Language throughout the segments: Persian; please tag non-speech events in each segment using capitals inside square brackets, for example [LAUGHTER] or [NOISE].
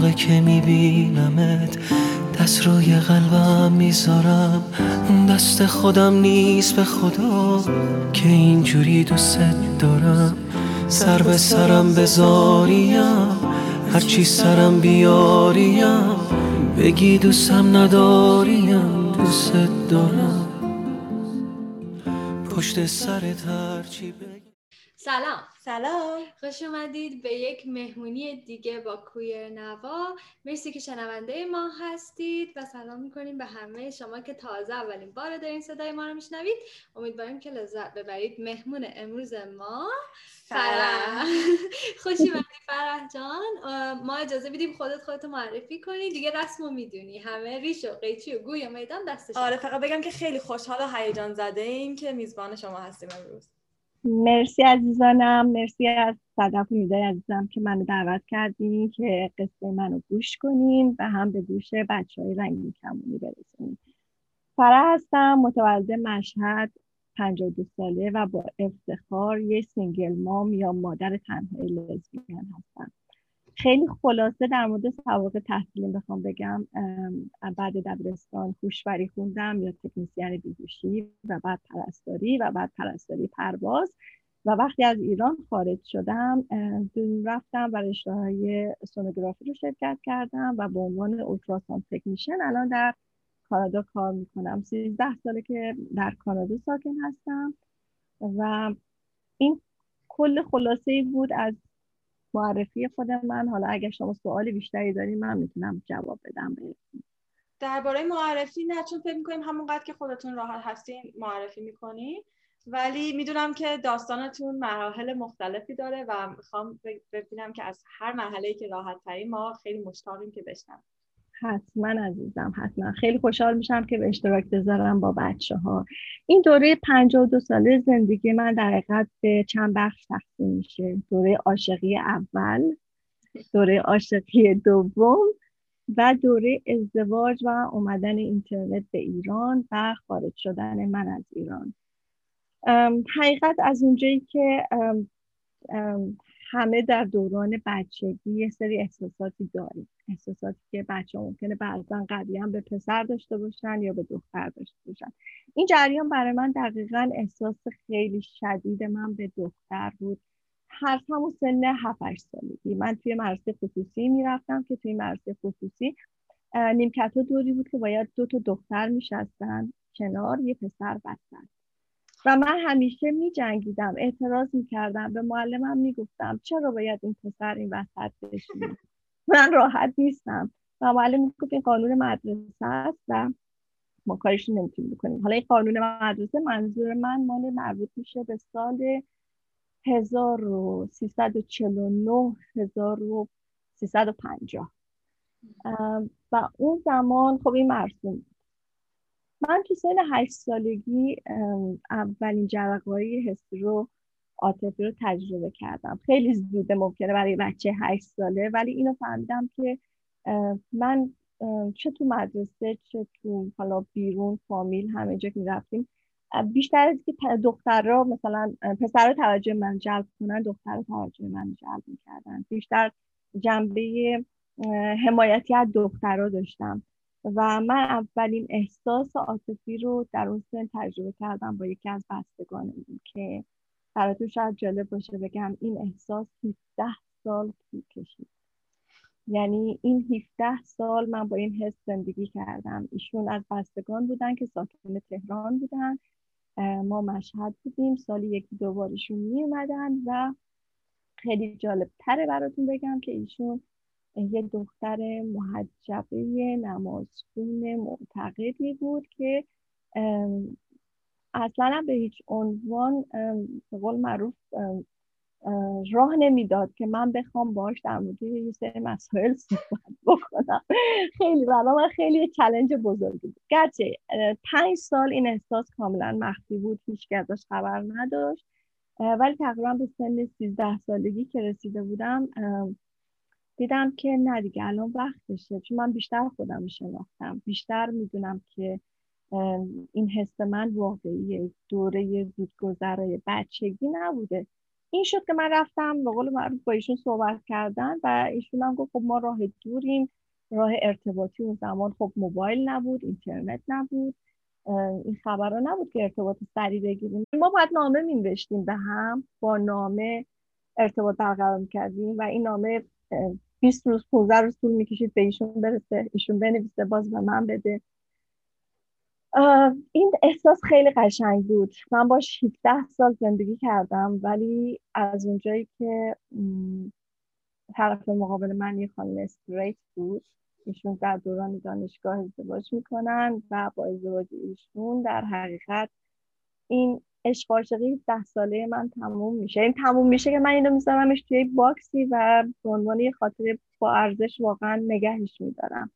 موقع که میبینمت دست روی قلبم می‌ذارم. دست خودم نیست به خدا که اینجوری دوست دارم. سر به سرم بذاریم هرچی سرم بیاریم. بگی دوستم نداریم دوست دارم. پشت سرت هرچی بگی. سلام. سلام. خوش اومدید به یک مهمونی دیگه با کویر نوا. مرسی که شنونده ما هستید و سلام می‌کنیم به همه شما که تازه اولین بار دارین صدای ما رو میشنوید. امیدواریم که لذت ببرید. مهمون امروز ما فرح. [LAUGHS] خوش اومدی فرح جان. ما اجازه بدیم خودت خودتو معرفی کنی. دیگه رسمو می‌دونی. همه ریش و قیچی و گوی و میدان دستش. آره فقط بگم که خیلی خوشحال و هیجان زده ایم که میزبان شما هستیم امروز. مرسی عزیزانم مرسی از صدف و میدای عزیزم که منو دعوت کردین که قصه منو گوش کنین و هم به گوش بچه های رنگین کمونی برسونین. فرح هستم متولد مشهد 52 ساله و با افتخار یه single mom یا مادر تنهای لزبیان هستم. خیلی خلاصه در مورد سوابق تحصیلی بخوام بگم بعد دبیرستان هوشبری خوندم یا تکنیسیان بیهوشی و بعد پرستاری و بعد پرستاری پرواز و وقتی از ایران خارج شدم رفتم و رشته های سونوگرافی رو شرکت کردم و به عنوان اولتراساند تکنیشن الان در کانادا کار می‌کنم. 13 ساله که در کانادا ساکن هستم و این کل خلاصه ای بود از معرفی خود من. حالا اگر شما سوال بیشتری دارین من می‌تونم جواب بدم بهتون. درباره معرفی نه چون فکر می‌کنیم همونقدر که خودتون راحت هستین معرفی می‌کنین. ولی می‌دونم که داستانتون مراحل مختلفی داره و می‌خوام ببینم که از هر مرحله که راحت ترین ما خیلی مشتاقیم که بشنم حتما عزیزم حتما. خیلی خوشحال میشم که به اشتراک بذارم با بچه ها این دوره 52 ساله زندگی من در حقیقت به چند بخش تقسیم میشه. دوره عاشقی اول دوره عاشقی دوم و دوره ازدواج و اومدن اینترنت به ایران و خارج شدن من از ایران. حقیقت از اونجایی که همه در دوران بچگی یه سری احساساتی داریم. احساساتی که بچه ممکنه بعضا هم به پسر داشته باشن یا به دختر داشته باشن. این جریان برای من دقیقا احساس خیلی شدید من به دختر بود. هر همون سن 7 سالگی. من توی مدرسه خصوصی می‌رفتم که توی مدرسه خصوصی نیمکت دوری بود که باید دو تا دختر میشستن کنار یه پسر بستن. و من همیشه می جنگیدم اعتراض می کردم به معلمم می گفتم چرا باید این پسر این وسط بشینه من راحت نیستم. و معلم می گفت این قانون مدرسه است و ما کارش نمی‌تونیم بکنیم. حالا این قانون مدرسه منظور من مال مربوط میشه به سال 1349 1350 و اون زمان خب این مرسوم من تو سن هشت سالگی اولین جرقه های حسی رو عاطفی رو تجربه کردم. خیلی زوده ممکنه برای بچه هشت ساله ولی اینو فهمیدم که من چه تو مدرسه چه تو حالا بیرون فامیل همه جا که رفتیم. بیشتر از که دخترها مثلا پسر توجه من جلب کنن دختر توجه من جلب می‌کردن. بیشتر جنبه حمایتی از دخترها داشتم. و من اولین احساس عاطفی رو در اون سن تجربه کردم با یکی از بستگانم که براتون شاید جالب باشه بگم این احساس 17 سال طول کشید. یعنی این 17 سال من با این حس زندگی کردم. ایشون از بستگان بودن که ساکن تهران بودن. ما مشهد بودیم. سالی یکی دوبارشون می اومدن و خیلی جالب تره براتون بگم که ایشون یه دختر محجبه نمازخون معتقدی بود که اصلا به هیچ عنوان به قول معروف راه نمی‌داد که من بخوام باش در مورد یه سری مسائل صحبت بکنم. خیلی برای من خیلی چلنج بزرگی بود. گرچه پنج سال این احساس کاملا مخفی بود هیچ ازش خبر نداشت. ولی تقریبا به سن 13 سالگی که رسیده بودم دیدم که نه دیگه الان وقتشه. چون من بیشتر خودم شناختم. بیشتر می‌دونم که این حس من واقعی دوره زودگذرای بچگی نبوده. این شد که من رفتم به قول معروف با ایشون صحبت کردن و ایشون هم گفت خب ما راه دوریم. راه ارتباطی اون زمان خب موبایل نبود اینترنت نبود. این خبرها نبود که ارتباط سریع بگیریم. ما باید نامه مینوشتیم به هم با نامه ارتباط برقرار می‌کردیم و این نامه 20 روز 15 روز طول می‌کشید به ایشون برسه. ایشون بنویسه باز به من بده. این احساس خیلی قشنگ بود. من باش 17 سال زندگی کردم ولی از اونجایی که طرف مقابل من یه خانم استریت بود. ایشون در دوران دانشگاه ازدواج می‌کنن و با ازدواج ایشون در حقیقت این عشق عاشقی ده ساله من تموم میشه. این تموم میشه که من اینو میذارمش توی باکسی و به عنوان یه خاطر با ارزش واقعا نگهش میدارم.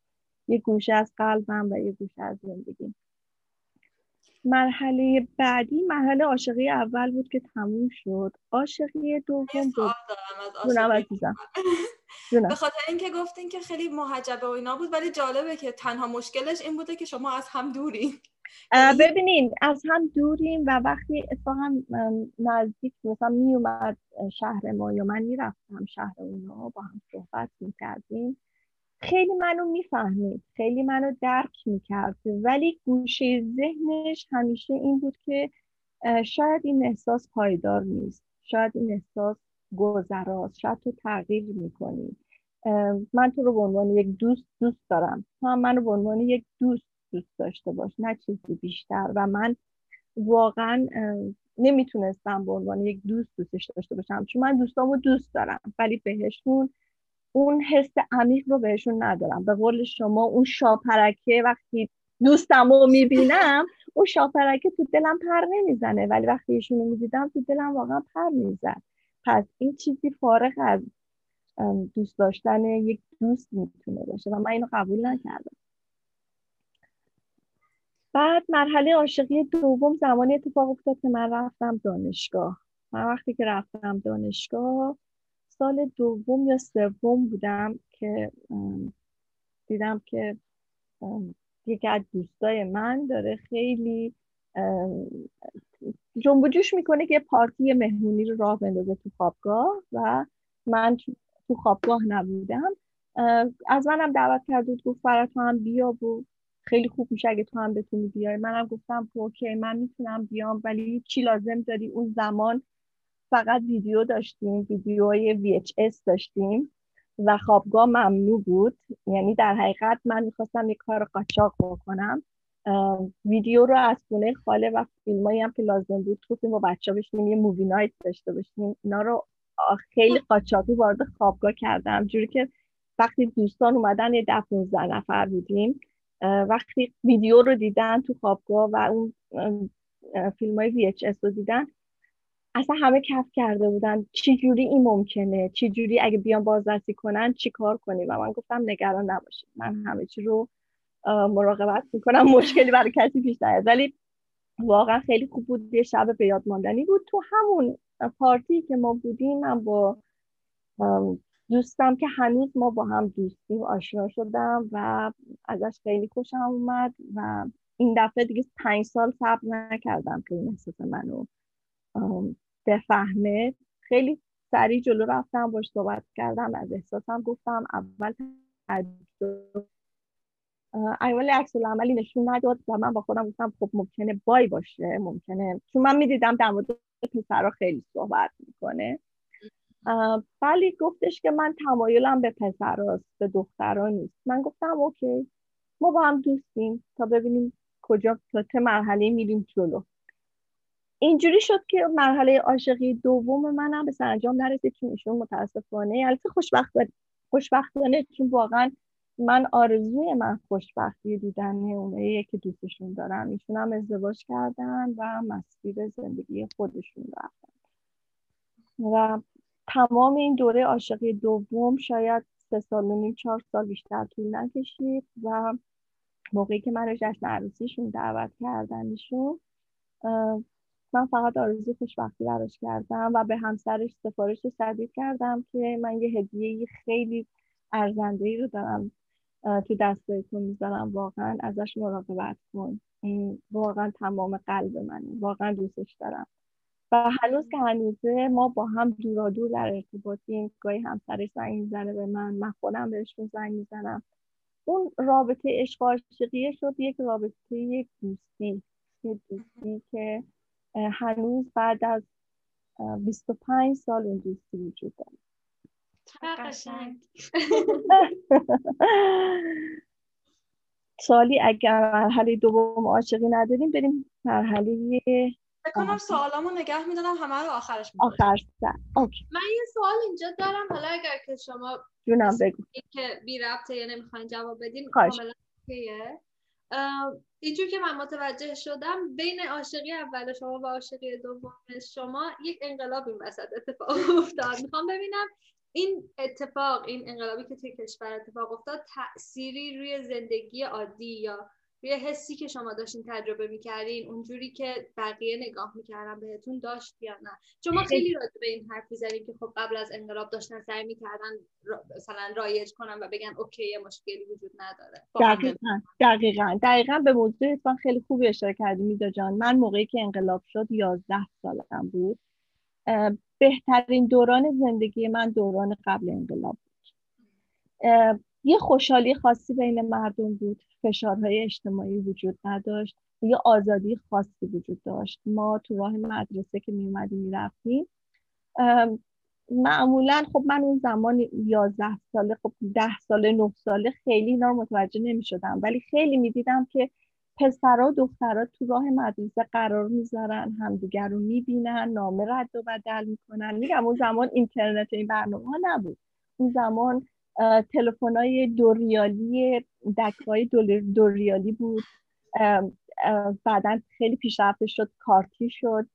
یه گوشه از قلبم و یه گوشه از زندگی مرحله بعدی مرحله عاشقی اول بود که تموم شد. عاشقی دوم بود. [LAUGHS] به خاطر اینکه گفتین که خیلی محجبه و اینا بود ولی جالبه که تنها مشکلش این بوده که شما از هم دورین. [LAUGHS] یعنی ببینین از هم دوریم و وقتی اتفاقا نزدیک مثلا می اومد شهر ما یا من می‌رفتم شهر اونا با هم صحبت می‌کردیم. خیلی منو می‌فهمید خیلی منو درک می‌کرد ولی گوشه ذهنش همیشه این بود که شاید این احساس پایدار نیست شاید این احساس گذراست شاید تو تغییر می‌کنی. من تو رو به عنوان یک دوست دوست دارم. تو هم منو به عنوان یک دوست دوست داشته باش نه چیزی بیشتر. و من واقعا نمی‌تونستم به عنوان یک دوست دوستش داشته باشم چون من دوستامو دوست دارم ولی بهشون اون حس عمیق رو بهشون ندارم. به قول شما اون شاپرکه وقتی دوستم رو می‌بینم اون شاپرکه تو دلم پر نمی‌زنه. ولی وقتی ایشون رو می‌دیدم تو دلم واقعا پر می‌زد. پس این چیزی فارغ از دوست داشتن یک دوست می‌تونه باشه و من اینو قبول نکردم. بعد مرحله عاشقی دوم زمانی اتفاق افتاد که من رفتم دانشگاه. من وقتی که رفتم دانشگاه سال دوم یا سوم بودم که دیدم که یکی از دوستای من داره خیلی جنب جوش می‌کنه که پارتی مهمونی رو راه بندازه تو خوابگاه و من تو خوابگاه نبودم. از منم دعوت کرد بود گفت فرا تو هم بیا بود خیلی خوب میشه اگه تو هم بتونی بیای. منم گفتم اوکی من می‌تونم بیام ولی چی لازم داری. اون زمان فقط ویدیو داشتیم ویدیوهای VHS داشتیم و خوابگاه ممنوع بود. یعنی در حقیقت من می‌خواستم یک کار قاچاق بکنم. ویدیو رو از خونه خاله و فیلمایی هم که لازم بود گفتیم با بچه بشیم یه مووی نایت داشته باشیم. اینا رو خیلی قاچاقی وارد خوابگاه کردم. جوری که وقتی دوستان اومدن یه ده 15 نفر بودیم. وقتی ویدیو رو دیدن تو خوابگاه و اون فیلم های VHS رو دیدن اصلا همه کف کرده بودن. چی جوری این ممکنه؟ چی جوری اگه بیان بازرسی کنن چی کار کنی؟ و من گفتم نگران نباشید. من همه چی رو مراقبت می‌کنم. مشکلی برای کسی پیش نیاد. ولی واقعا خیلی خوب بود. یه شب به یاد ماندنی بود. تو همون پارتی که ما بودیم من با دوستم که هنوز ما با هم دوستیم آشنا شدم و ازش خیلی خوشم اومد و این دفعه دیگه پنج سال صبر نکردم که این احساس منو. بفهمه. خیلی سریع جلو رفتم باش صحبت کردم. از احساسم گفتم اول اول عکس عملی نشون نداد و من با خودم گفتم خب ممکنه بای باشه ممکنه چون من می‌دیدم در مورد پسرها خیلی صحبت می‌کنه. ولی گفتش که من تمایلم به پسراست به دخترها نیست. من گفتم اوکی ما با هم دوستیم تا ببینیم کجا تا مرحله میریم جلو. اینجوری شد که مرحله عاشقی دوم منم به سرانجام نرسید چون ایشون متاسفانه البته خوشبختانه خوشبختانه چون واقعا من آرزوی من خوشبختی دیدن اونایی که دوستشون دارم ایشون هم ازدواج کردن و مسیر زندگی خودشون رفتن. و تمام این دوره عاشقی دوم شاید سه سال و نیم چهار سال بیشتر طول نکشید و موقعی که من رو جشن عروسیشون دعوت کردنشون من فقط آرزو خوشبختی براش کردم و به همسرش سفارش شدید کردم که من یه هدیه خیلی ارزنده رو دارم تو دستایتون می‌ذارم. واقعا ازش مراقبت کن. این واقعا تمام قلب منه. واقعا دوستش دارم. و هنوز که هنوزه ما با هم دورا دور در ارتباطیم. گاهی همسرش زنگ می‌زنه به من من خودم بهشون زنگ می‌زنم. اون رابطه عشق عاشقیه شد یک رابطه یک دوستی. یک دوستی که هنوز بعد از 25 سال اون دوستی وجود داره. [LAUGHS] سالی اگر مرحله دوم عاشقی نداریم بریم مرحله بکنم سوالامو نگه می‌دادم همه رو آخرش آخر اوکی. من یه سوال اینجا دارم حالا اگر که شما جونم بگو. که بی ربطه یا نمی‌خواین جواب بدین کاملا اینجور که من متوجه شدم بین عاشقی اول شما و عاشقی دوم شما یک انقلاب این وسط اتفاق افتاد. می‌خوام ببینم این اتفاق این انقلابی که توی کشور اتفاق افتاد تأثیری روی زندگی عادی یا روی حسی که شما داشتین تجربه می‌کردین اونجوری که بقیه نگاه می‌کردن بهتون داشت یا نه؟ چون ما خیلی راجع به این حرف می‌زنیم که خب قبل از انقلاب داشتن سعی می‌کردن مثلا رایج کنن و بگن اوکی مشکلی وجود نداره. دقیقا دقیقا. دقیقا به موضوع خیلی خوبی اشاره کردی میدا جان. من موقعی که انقلاب شد 11 سالم بود. بهترین دوران زندگی من دوران قبل انقلاب بود. یه خوشحالی خاصی بین مردم بود. فشارهای اجتماعی وجود نداشت. یه آزادی خاصی وجود داشت. ما تو راه مدرسه که می اومدیم می‌رفتیم معمولا خب من اون زمان 11 ساله خب 10 ساله 9 ساله خیلی اینا رو متوجه نمی شدم ولی خیلی می‌دیدم که پسرا و دخترا تو راه مدرسه قرار می‌ذارن همدیگر رو می‌بینن نامه رد و بدل می‌کنن. میگم اون زمان اینترنت این برنامه ها نبود. اون زمان تلفن های دوریالی دکهای دوریالی بود. بعدا خیلی پیشرفته شد کارتی شد.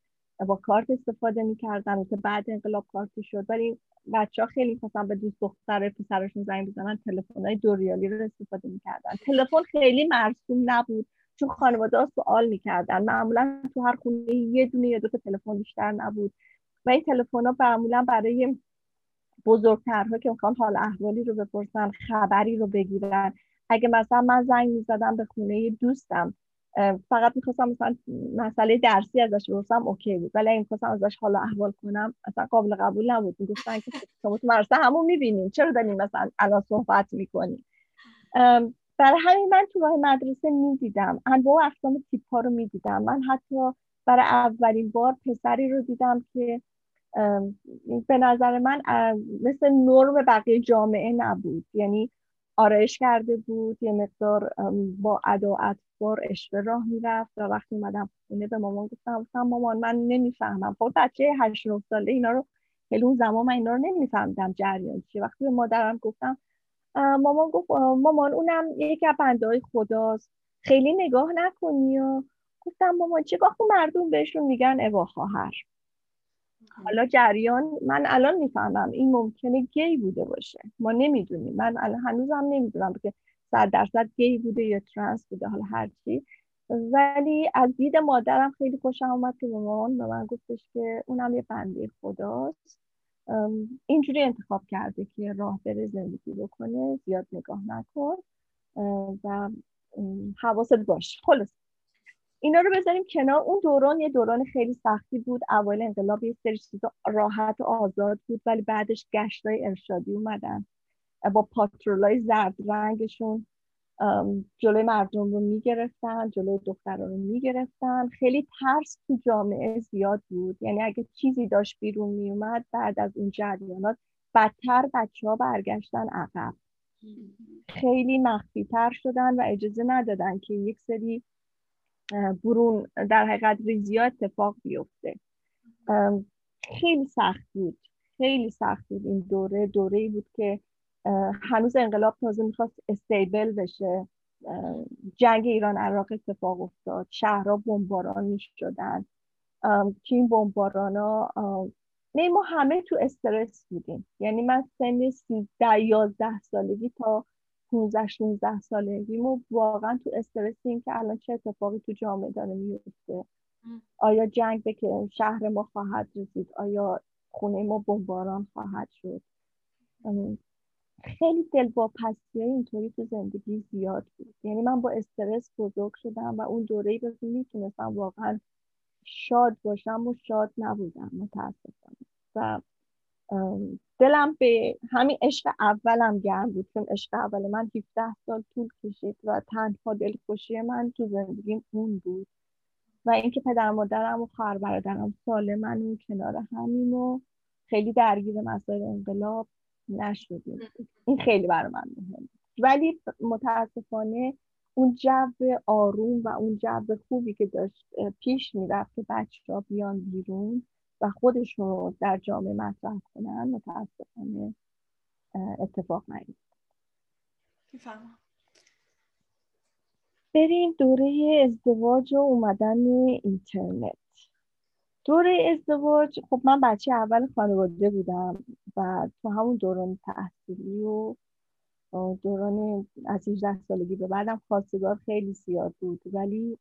با کارت استفاده می‌کردن که بعد انقلاب کارتی شد. ولی بچه ها خیلی می‌خواستن به دوست دختر پسرشون زنگ بزنن تلفن های دوریالی رو استفاده می‌کردن. تلفن خیلی مرسوم نبود چون خانواده ها سوال می‌کردن. معمولا تو هر خونه یه دونه یا دو تا تلفن بیشتر نبود. و این تلفن ها معمولا برای بزرگترها که می‌خوان حال احوالی رو بپرسن خبری رو بگیرن. اگه مثلا من زنگ می‌زدم به خونه دوستم فقط می‌خواستم مثلا مسئله درسی ازش بپرسم اوکی بود. ولی اگه می‌خواستم ازش حال احوال کنم اصلا قابل قبول نبود. می‌گفتن که شما تو مدرسه همون می‌بینیم چرا داریم مثلا الان صحبت می‌کنیم برای همین من تو راه مدرسه می‌دیدم. انواع و اقسام تیپ ها رو می‌دیدم. من حتی برای اولین بار پسری رو دیدم که به نظر من مثل نرم بقیه جامعه نبود. یعنی آرایش کرده بود یه مقدار با ادا اطوار اشوه راه می‌رفت و وقتی اومدم خونه به مامان گفتم گفتم مامان من نمی‌فهمم. خب بچه هشت نه ساله اینا رو خیلی اون زمان من اینا رو نمیفهمیدم جریان چیه. وقتی به مادرم گفتم مامان گفت مامان اونم یک بنده خداست. خیلی نگاه نکنی و گفتم مامان چه خب مردم بهشون میگن اوا خواهر. حالا جریان من الان می‌فهمم این ممکنه گی بوده باشه. ما نمی‌دونیم. من الان هنوزم نمی‌دونم که صد درصد گی بوده یا ترانس بوده حالا هرچی ولی از دید مادرم خیلی خوشم اومد که مامان به من گفتش که اونم یه بنده خداست. اینجوری انتخاب کرده که راه بره زندگی بکنه زیاد نگاه نکن. و حواست باش. خلاص. اینا رو بذاریم کنار. اون دوران یه دوران خیلی سختی بود. اول انقلاب یه سری چیزا راحت و آزاد بود ولی بعدش گشتای ارشادی اومدن. با پاترولای زرد رنگشون جلوی مردم رو می‌گرفتن جلوی دختران رو می‌گرفتن. خیلی ترس تو جامعه زیاد بود. یعنی اگه چیزی داشت بیرون میومد بعد از اون جریانات بدتر بچه ها برگشتن عقب. خیلی مخفی تر شدن و اجازه ندادن که یک سری برون در حقیقت ریزی اتفاق بیفته. خیلی سخت بود. خیلی سخت بود. این دوره دوره بود که هنوز انقلاب تازه می‌خواست استیبل بشه. جنگ ایران عراق اتفاق افتاد. شهرها بمباران می‌شدن. که این بمباران ها نه ما همه تو استرس بودیم. یعنی من سن 13 11 سالگی تا 15 16 سالگیمو واقعا تو استرسیم که الان چه اتفاقی تو جامعه داره میفته. آیا جنگ به که شهر ما خواهد رسید؟ آیا خونه ما بمباران خواهد شد؟ خیلی دلواپسی اینطوری تو زندگی زیاد بود. یعنی من با استرس بزرگ شدم و اون دوره ای می‌تونستم واقعا شاد باشم و شاد نبودم متاسفانه. و دلم به همین عشق اولم گرم بود. چون عشق اول من 17 سال طول کشید و تنها دلخوشی من تو زندگیم اون بود. و اینکه پدر مادرم و خواهر برادرم سالمن و کنار همین و خیلی درگیر مسائل انقلاب نشدیم. این خیلی برای من مهم ولی متاسفانه اون جو آروم و اون جو خوبی که داشت پیش می‌رفت که بچه ها بیان بیرون و خودشون رو در جامعه مطرح کنن متاسفانه اتفاق نیفتاد. بریم دوره ازدواج و اومدن اینترنت. دوره ازدواج خب من بچه اول خانواده بودم و تو همون دوران تحصیلی و دوران از 18 سالگی به بعدم خواستگار خیلی زیاد بود. ولی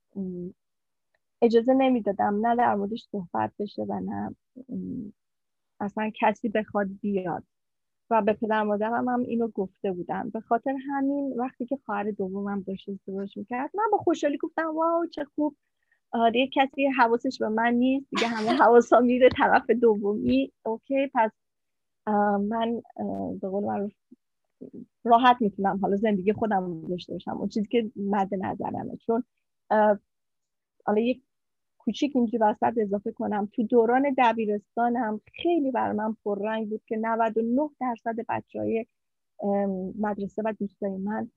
اجازه نمی‌دادم نه در موردش صحبت بشه و نه اصلا کسی بخواد بیاد. و به پدر مادرم هم اینو گفته بودم به خاطر همین وقتی که خواهر دومم داشت ازدواج می‌کرد من با خوشحالی گفتم واو چه خوب. آره کسی حواسش به من نیست. دیگه همه [LAUGHS] حواسا میره طرف دومی. اوکی پس من به قول راحت می‌تونم حالا زندگی خودم داشته باشم. اون چیزی که مد نظرمه. چون حالا یک کوچیک اینجا وسط اضافه کنم. تو دوران دبیرستانم خیلی بر من پررنگ بود که 99 درصد بچه های مدرسه و دوستای من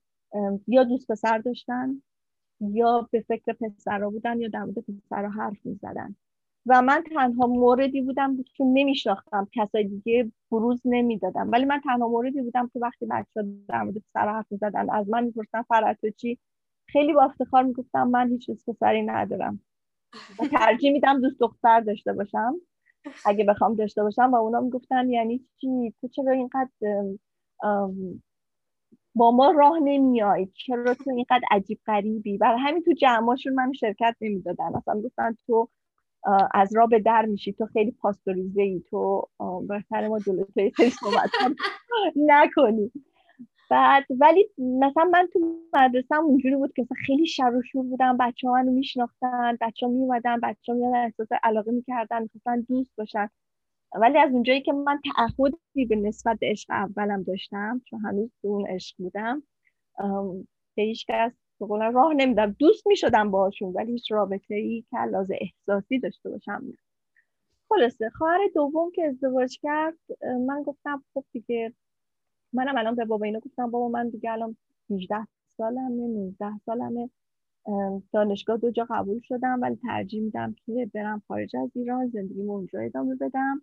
یا دوست پسر داشتن یا به فکر پسرها بودن یا در مورد پسرها حرف می زدن و من تنها موردی بودم که نمیشناختم کسای دیگه بروز نمی‌دادم ولی من تنها موردی بودم که وقتی بچه در مورد پسر حرف زدن از من می‌پرسن فرات چی؟ خیلی با افتخار می‌گفتم من هیچ دوست پسری ندارم. و ترجیح میدم دوست دختر داشته باشم. اگه بخوام داشته باشم و اونا می‌گفتن یعنی چی؟ تو چرا اینقدر با ما راه نمیای چرا تو اینقدر عجیب غریبی؟ برای همین تو جمعاشون من شرکت نمی‌دادن. اصلا گفتن تو از راه به در میشی تو خیلی پاستوریزه ای تو بهتر ما جلوی صحبت [LAUGHS] نکنی. بعد ولی مثلا من تو مدرسه اونجوری بود که خیلی شر و شور بودم بچه ها منو میشناختن بچه ها میومدن بچه ها میادن احساس علاقه می‌کردن می‌خواستن دوست باشن. ولی از اونجایی که من تعهدی به نسبت به عشق اولم داشتم چون هنوز تو اون عشق بودم به هیچ کس راه نمیدم دوست می‌شدم باشون ولی هیچ رابطه ای که لازم احساسی داشته باشم خلاصه خواهر دوم که ازدواج کرد من گفتم خب دیگه منم الان به بابا اینو گفتم بابا من دیگه الان 18 سالمه 19 سالمه. دانشگاه دو جا قبول شدم ولی ترجیح میدم که برم خارج از ایران زندگی اونجا ادامه بدم.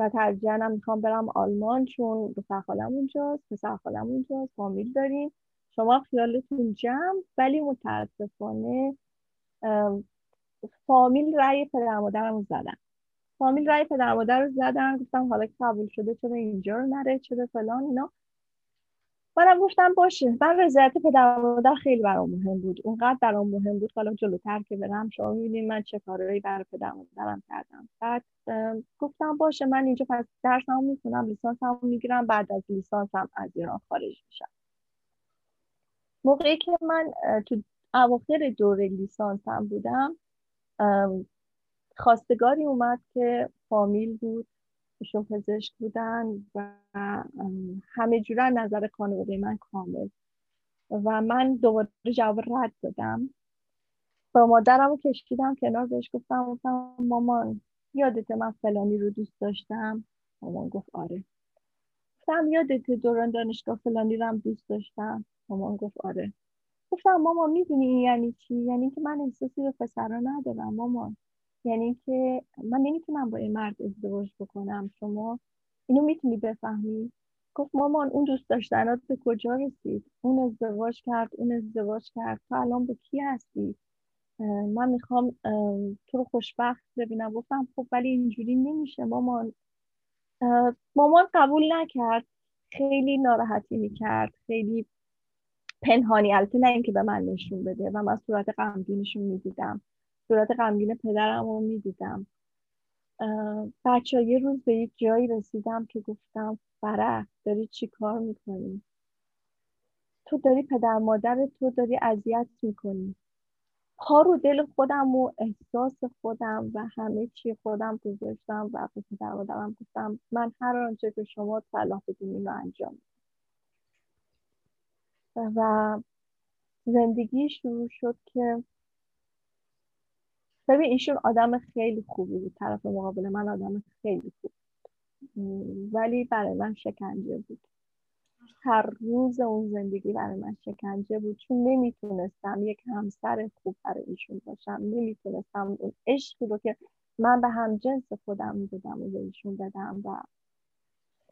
و ترجیحاً می‌خوام برم آلمان چون دختر خالم اونجاست پسر خالم اونجاست فامیل داریم. شما خیالتون جمع ولی متاسفانه فامیل رأی پدر مادرم زدن فامیل رأی پدر مادر رو زدن. گفتم حالا که قبول شده چرا اینجا رو نره؟ چرا فلان؟ اینا. منم گفتم باشه. من رضایت پدر مادر خیلی برام مهم بود. اونقدر برام مهم بود حالا جلوتر که برم شما می‌بینید من چه کارهایی برای پدر مادرم کردم. بعد گفتم باشه من اینجا پس می‌خونم لیسانسمو می‌گیرم بعد از لیسانسم از ایران خارج میشم. موقعی که من تو اواخر دوره لیسانسم بودم خواستگاری اومد که فامیل بود ایشون پزشک بودن و همه جوره نظر خانواده من کامل. و من دوباره جواب رد دادم. با مادرم رو کشیدم کنار بهش گفتم گفتم مامان یادت من فلانی رو دوست داشتم؟ مامان گفت آره. گفتم یادت دوران دانشگاه فلانی رو هم دوست داشتم؟ مامان گفت آره. گفتم مامان می‌دونی یعنی چی؟ یعنی که من احساسی به پسرا ندارم مامان. یعنی که من نمی‌تونم با این مرد ازدواج بکنم. شما اینو می‌تونی بفهمی؟ گفت مامان اون دوست داشتنات به کجا رسید؟ اون ازدواج کرد اون ازدواج کرد. تو الان با کی هستی؟ من می‌خوام تو رو خوشبخت ببینم. گفتم خب ولی اینجوری نمیشه مامان. مامان قبول نکرد. خیلی ناراحتی می‌کرد. خیلی پنهانی. البته نه اینکه به من نشون بده. و من صورت غمگینشون می‌دیدم. صورت غمگین پدرم رو می‌دیدم. بچه یه روز به یک جایی رسیدم که گفتم فرح داری چی کار می‌کنی؟ تو داری پدر مادر تو داری اذیت می‌کنی. پا رو دل خودم و احساس خودم و همه چی خودم گذاشتم و به پدر مادرم گفتم من هر آنچه که شما صلاح بدونین رو انجام و زندگی شروع شد که ببین ایشون آدم خیلی خوبی بود طرف مقابل من آدم خیلی خوب ولی برای من شکنجه بود. هر روز اون زندگی برای من شکنجه بود. چون نمی‌تونستم یک همسر خوب برای ایشون باشم. نمی‌تونستم اون عشقی رو که من به هم جنس خودم می‌دادم و به ایشون بدم و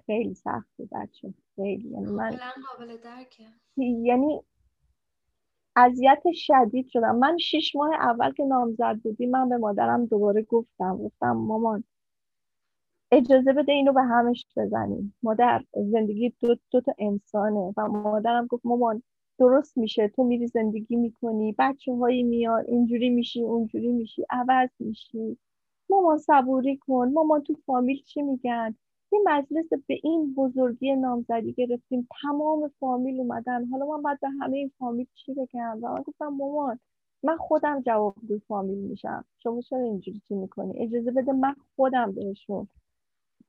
خیلی سخت بود بچه. خیلی. یعنی من قابل درکه. یعنی اذیت شدید شدم. من شیش ماه اول که نامزد بودی من به مادرم دوباره گفتم گفتم مامان اجازه بده اینو به همش بزنیم. مادر زندگی دو, دو تا انسانه. و مادرم گفت مامان درست میشه. تو میری زندگی می‌کنی بچه هایی میاد اینجوری میشی اونجوری میشی عوض میشی. مامان صبوری کن. مامان تو فامیل چی میگن؟ یه مجلس به این بزرگی نامزدی گرفتیم. تمام فامیل اومدن. حالا من باید به همه این فامیل چی بگم؟ و من گفتم مامان من خودم جوابگوی فامیل میشم. شما چرا اینجوری چی می‌کنی؟ اجازه بده من خودم بهشون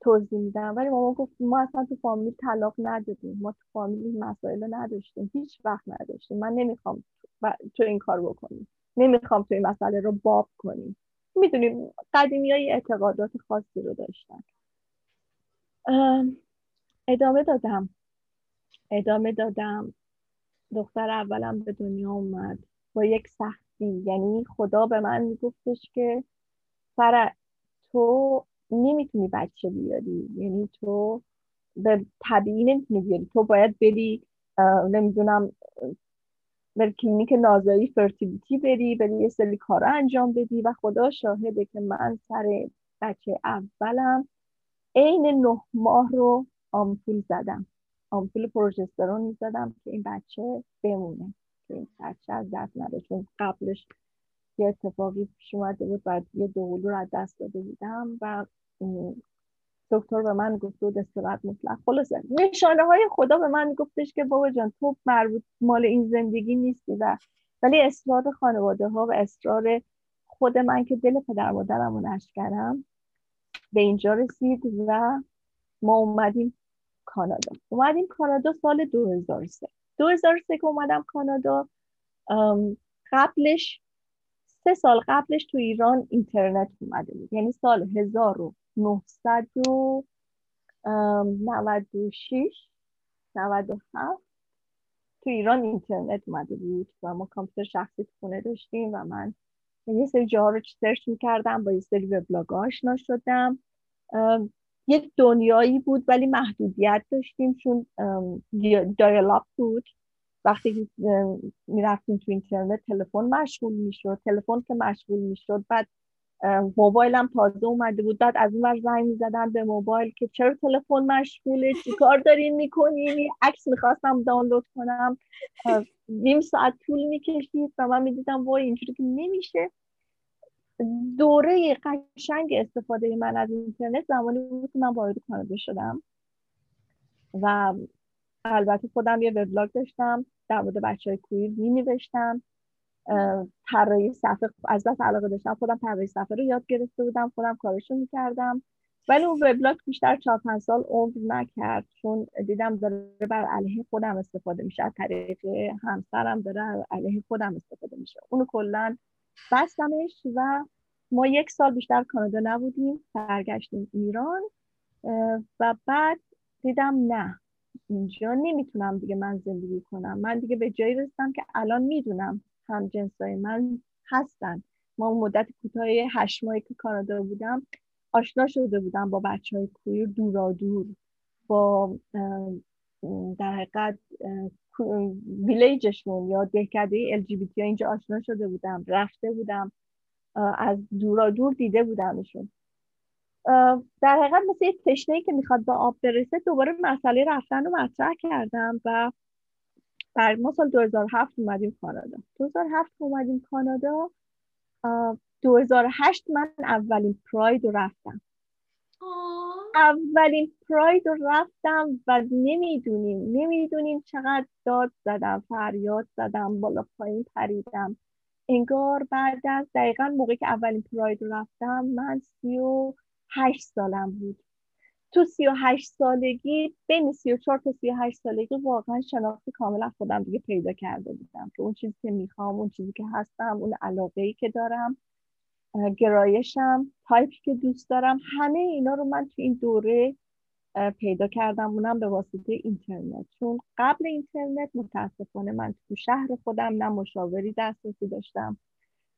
توضیح میدم. ولی مامان گفت ما اصلا تو فامیل طلاق ندادیم. ما تو فامیل این مسائل نداشتیم. هیچ وقت نداشتیم. من نمی‌خوام تو این کار بکنی. نمی‌خوام تو این مسئله رو باب کنی. می‌دونیم قدیمی های اعتقادات خاصی رو داشتن. ادامه دادم. ادامه دادم. دختر اولم به دنیا اومد. با یک سختی. یعنی خدا به من میگفتش که فرح تو نمی‌تونی بچه بیاری. یعنی تو به طبیعی نمی‌تونی بیاری. تو باید بری نمی‌دونم بر کلینیک نازایی fertility بری بری یه سری کارا انجام بدی و خدا شاهده که من سر بچه اولم عین نه ماه رو آمپول زدم. آمپول پروژسترون زدم که این بچه بمونه. که این بچه از دست نده چون قبلش یه اتفاقی پیش اومده بود. و یه دوقلو رو از دست داده بودم و دکتر به من گفت بود استراحت مطلق. خلاصه نشانه های خدا به من گفتش که بابا جان تو مربوط مال این زندگی نیستی و ولی اصرار خانواده ها و اصرار خود من که دل پدر مادرم رو نشت کردم به اینجا رسید و ما اومدیم کانادا. اومدیم کانادا سال 2003 2003 که اومدم کانادا قبلش سه سال قبلش تو ایران اینترنت اومده بود. یعنی سال 1996 97 تو ایران اینترنت اومده بود و ما کامپیوتر شخصی تو خونه داشتیم و من یه سری جاها رو سرچ می‌کردم با یه سری وبلاگ آشنا شدم. یه دنیایی بود ولی محدودیت داشتیم چون دایالاپ بود. وقتی می‌رفتیم تو اینترنت تلفن مشغول می‌شد. تلفن که مشغول می‌شد بعد موبایلم تازه اومده بود. بعد از اون زنگ می‌زدن به موبایل که چرا تلفن مشغوله؟ چیکار دارین می‌کنین عکس می‌خواستم دانلود کنم. نیم ساعت طول می‌کشید و من می‌دیدم وای اینجوری که نمیشه. دوره قشنگ استفاده من از اینترنت زمانی بود که من وارد کانادا شدم. و البته خودم یه وبلاگ داشتم در مورد بچه های کویر می نوشتم طراحی صفحه از بس علاقه داشتم خودم طراحی صفحه رو یاد گرفته بودم خودم کارشو می‌کردم. ولی اون وبلاگ بیشتر چهار پنج سال عمر نکرد چون دیدم داره بر علیه خودم استفاده میشه. از طریق همسرم داره علیه خودم استفاده میشه. اونو کلا بستمش و ما یک سال بیشتر کانادا نبودیم برگشتیم ایران و بعد دیدم نه اینجا نمی‌تونم دیگه من زندگی کنم. من دیگه به جایی رسیدم که الان می‌دونم هم جنسای من هستن. ما مدت کوتاه هشت ماهی که کانادا بودم آشنا شده بودم با بچه های کویر دورا دور با در حقیقت ویلیجشون یا دهکده ال جی اینجا آشنا شده بودم رفته بودم از دورا دور دیده بودمشون. در حقیقت مثل یک تشنه که می‌خواد به آب برسه دوباره مسئله رفتن رو مطرح کردم و بر ما سال 2007 اومدیم کانادا. 2007 اومدیم کانادا 2008 من اولین پراید رو رفتم. اولین پراید رو رفتم و نمی‌دونیم نمی‌دونیم چقدر داد زدم فریاد زدم بالا پایین پریدم. انگار بعد از دقیقا موقعی که اولین پراید رفتم من سی و هشت سالم بود. تو سی و هشت سالگی بین سی و چار تا سی و هشت سالگی واقعا شناخت کاملا خودم دیگه پیدا کرده بودم که اون چیزی که می‌خوام اون چیزی که هستم اون علاقه ای که دارم. گرایشم تایپی که دوست دارم همه اینا رو من تو این دوره پیدا کردم اونم به واسطه اینترنت. چون قبل اینترنت متاسفانه من تو شهر خودم نه مشاوری دسترسی داشتم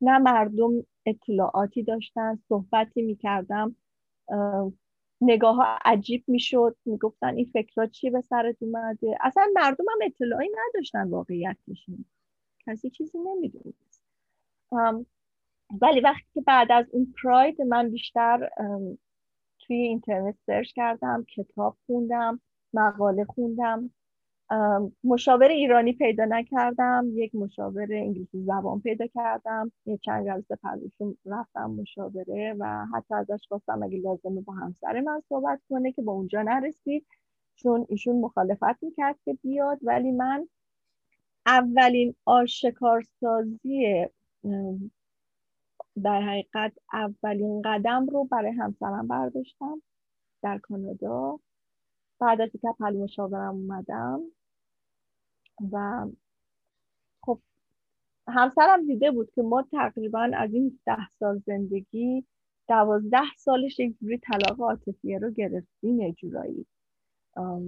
نه مردم اطلاعاتی داشتن صحبتی می‌کردم. نگاه ها عجیب می‌شد می‌گفتن این فکرها چی به سرت اومده؟ اصلا مردم هم اطلاعی نداشتن واقعیتشون. کسی چیزی نمی‌دونست. ولی وقتی که بعد از اون پراید من بیشتر توی اینترنت سرچ کردم کتاب خوندم مقاله خوندم. مشاور ایرانی پیدا نکردم یک مشاور انگلیسی زبان پیدا کردم. یه چند جلسه پرداشون رفتم مشاوره و حتی ازش خواستم اگه لازمه با همسر من صحبت کنه که با اونجا نرسید چون ایشون مخالفت می‌کرد که بیاد. ولی من اولین آشکارسازی در حقیقت اولین قدم رو برای همسرم برداشتم در کانادا. بعد از اینکه پل مشاورم اومدم و خب همسرم دیده بود که ما تقریبا از این ده سال زندگی دوازده سالش یک جوری طلاق عاطفیه رو گرفتیم یه جورایی.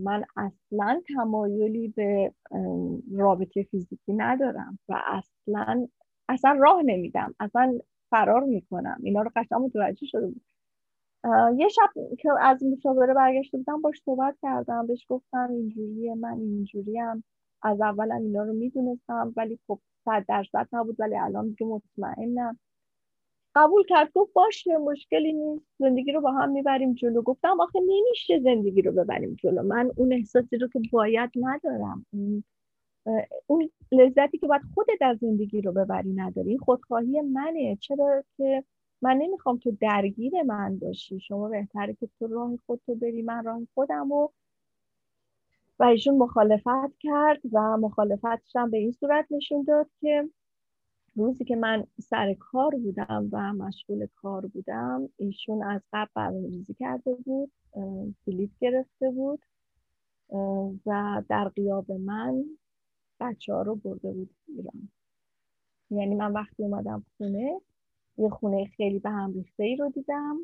من اصلا تمایلی به رابطه فیزیکی ندارم و اصلا اصلا راه نمیدم. اصلا فرار می‌کنم. اینا رو قشنگ متوجه شده بود یه شب که از مشاوره برگشته بودم باش صحبت کردم. بهش گفتم اینجوریه من اینجوریم. از اولم اینا رو می‌دونستم ولی خب صد درصد نبود ولی الان دیگه مطمئنم. قبول کرد. گفت باشه مشکلی نیست. زندگی رو با هم می‌بریم جلو. گفتم آخه نمیشه زندگی رو ببریم جلو. من اون احساسی رو که باید ندارم. لذتی که باید خودت در زندگی رو ببری نداری. خودخواهی منه. چرا که من نمی‌خوام تو درگیر من باشی. شما بهتره که تو راه خودتو بری من راه خودم و و ایشون مخالفت کرد و مخالفتش هم به این صورت نشون داد که روزی که من سر کار بودم و مشغول کار بودم ایشون از قبل برنامه‌ریزی کرده بود بلیت گرفته بود و در قیاب من بچه ها رو برده بود ایران. یعنی من وقتی اومدم خونه یه خونه خیلی به هم ریخته ای رو دیدم.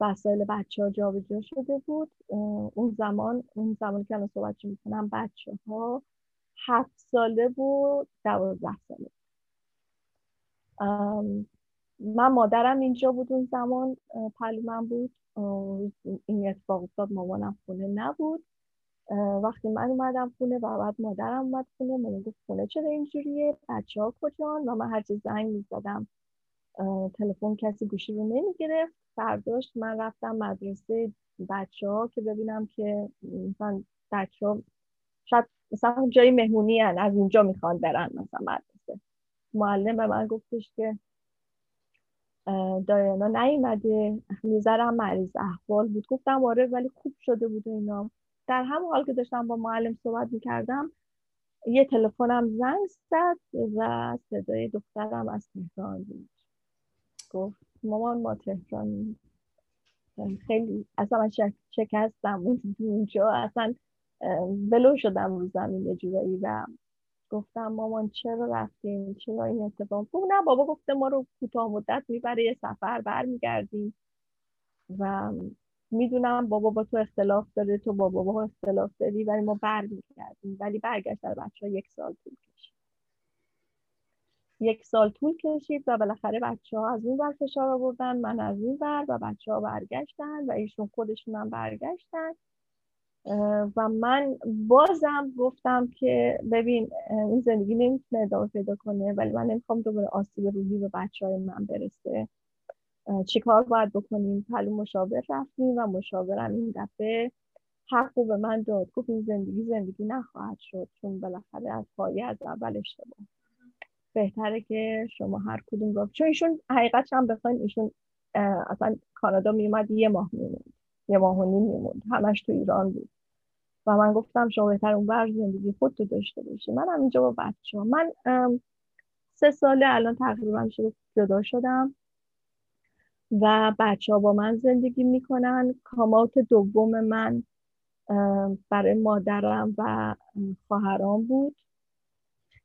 وسایل بچه ها جابجا شده بود. اون زمان اون زمانی که الان صحبت می‌کنم بچه ها هفت ساله بود دوازده ساله من مادرم اینجا بود اون زمان. پلو من بود. این اتفاق افتاد مامانم خونه نبود. وقتی من اومدم خونه و بعد مادرم اومد خونه من گفت خونه چرا اینجوریه؟ بچه ها کجان و من هرچی زنگ می‌زدم. تلفن کسی گوشی رو نمی‌گرفت. فرداش من رفتم مدرسه بچه ها که ببینم که مثلا بچه ها شاید مثلا جای مهمونی هن. از اینجا می‌خوان برن مثلا مدرسه. معلم به من گفتش که دایانا نیومده. می‌ذارم مریض احوال بود. گفتم آره ولی خوب شده بود اینا. در همون حال که داشتم با معلم صحبت می‌کردم یه تلفنم زنگ زد و صدای دخترم از تهران بود. گفت مامان ما تهران خیلی اصلا من شکستم اونجا اصلا بلو شدم رو زمین یه جورایی و گفتم مامان چرا رفتیم چرا این اتفاق؟ گفت نه بابا گفته ما رو کوتاه مدت می‌بره یه سفر برمیگردیم. و می‌دونم بابا با تو اختلاف داره تو با بابا اختلاف داری ولی ما برمیگردیم. ولی برگشت در بچه ها یک سال طول کشید. یک سال طول کشید و بالاخره بچه ها از اون ور فشار آوردن من از این ور و بچه ها برگشتن و ایشون خودشون هم برگشتن. و من بازم گفتم که ببین این زندگی نمی‌تونه ادامه پیدا کنه ولی من نمی‌خوام دوباره آسیب روحی به بچه های من برسه. چیکار باید بکنیم؟ پلو مشاور رفتیم و مشاورم این دفعه حق به من داد. گفت این زندگی زندگی نخواهد شد چون بالاخره از پایه از اول اشتباه. بهتره که شما هر کدوم رو چون ایشون حقیقتش هم بخواین ایشون اصلا کانادا میومد یه ماه میموند. یه ماه و نیم میموند. همش تو ایران بود. و من گفتم شما بهتر اون بر زندگی خودتو داشته باشی. من هم اینجا با بچه. من سه ساله الان تقریبا شده جدا شدم. و بچه ها با من زندگی می‌کنن. کامات دوم من برای مادرم و خواهرام بود.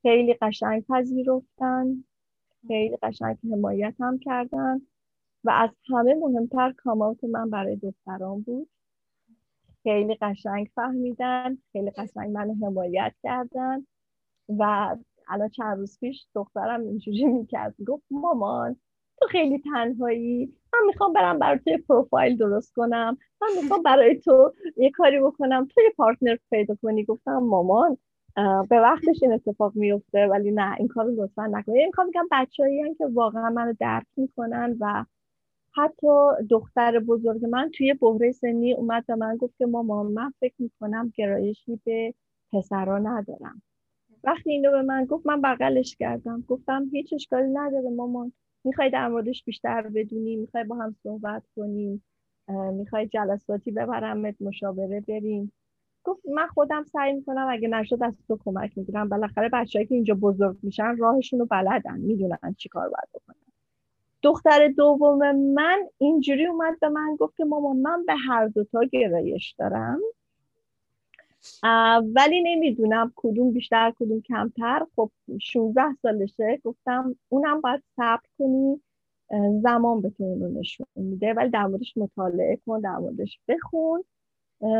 خیلی قشنگ پذیرفتن. خیلی قشنگ حمایت هم کردن. و از همه مهمتر کامات من برای دختران بود. خیلی قشنگ فهمیدن. خیلی قشنگ منو حمایت کردن. و الان چند روز پیش دخترم اینجوری می‌کرد. گفت مامان تو خیلی تنهایی. من می‌خوام برم برای تو پروفایل درست کنم. من می‌خوام برای تو یه کاری بکنم. تو یه پارتنر پیدا کنی. گفتم مامان به وقتش این اتفاق میفته ولی نه این کار رو لطفا نکنی این کار میگم بچه‌ای که واقعا منو درک می‌کنن و حتی دختر بزرگ من توی بحره سنی اومد به من گفت که مامان من فکر می‌کنم گرایشی به پسرا ندارم. وقتی اینو به من گفت من بغلش کردم. گفتم هیچ اشکالی نداره مامان. می‌خوای در موردش بیشتر بدونی می‌خوای با هم صحبت کنیم می‌خوای جلساتی ببرمت مشاوره بریم. گفت من خودم سعی می‌کنم اگه نشد از تو کمک می‌گیرم. بالاخره بچه‌ای که اینجا بزرگ میشن راهشون رو بلدن می‌دونن چی کار باید بکنن. دختر دوم من اینجوری اومد به من گفت که مامان من به هر دوتا گرایش دارم. ولی نمی‌دونم کدوم بیشتر کدوم کمتر. خب 16 سالشه. گفتم اونم باید صبر کنی زمان به تو نشون میده. ولی در موردش مطالعه کن در موردش بخون.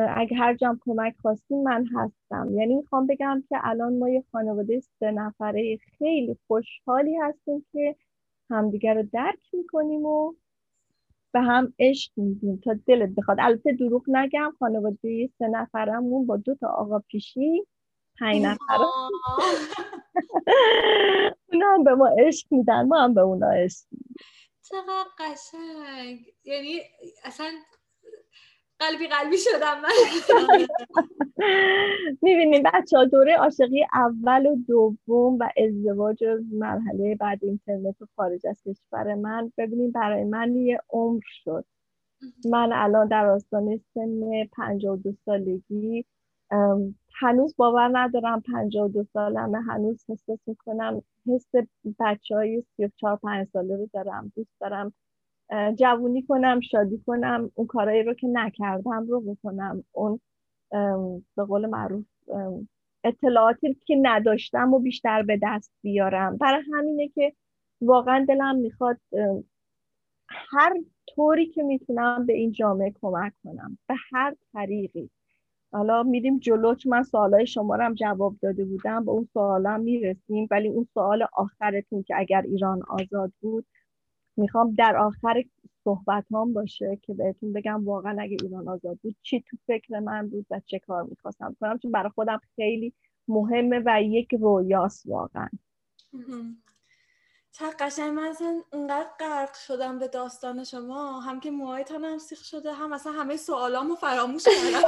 اگه هر جام کمک خواستیم من هستم. یعنی می‌خوام بگم که الان ما یه خانواده سه نفره خیلی خوشحالی هستیم که همدیگر رو درک می‌کنیم و به هم عشق میدیم. تا دلت بخواد. البته دروغ نگم خانواده سه نفرمون با دو تا آقا پیشی پنج نفر [LAUGHS] اونا هم به ما عشق میدن ما هم به اونا عشق چقدر قشنگ. یعنی اصلا قلبی قلبی شدم من. [LAUGHS] می‌بینیم بچه ها دوره عاشقی اول و دوم و ازدواج مرحله بعد اینترنت و خارج از کشور من. ببینیم برای من یه عمر شد. من الان در آستانه سن 52 سالگی. هنوز باور ندارم 52 سالمه. هنوز حس می‌کنم حس بچه های 34 5 ساله رو دارم. دوست دارم جوونی کنم شادی کنم اون کارایی رو که نکردم رو بکنم. اون به قول معروف اطلاعاتی که نداشتم و بیشتر به دست بیارم. برای همینه که واقعا دلم می‌خواد هر طوری که می‌تونم به این جامعه کمک کنم. به هر طریقی. حالا میریم جلو چون من سوالای شما رو هم جواب داده بودم. به اون سوالا می‌رسیم ولی اون سوال آخرتون که اگر ایران آزاد بود می‌خوام در آخر صحبت هم باشه که بهتون بگم واقعا اگه ایران آزاد بود چی تو فکر من بود و چه کار می‌خواستم کنم چون برای خودم خیلی مهمه و یک رویاست واقعا. چه قشنگ من اصلا اونقدر غرق شدم به داستان شما. هم که موهایتان هم سیخ شده هم اصلا همه سوالامو فراموش کردم.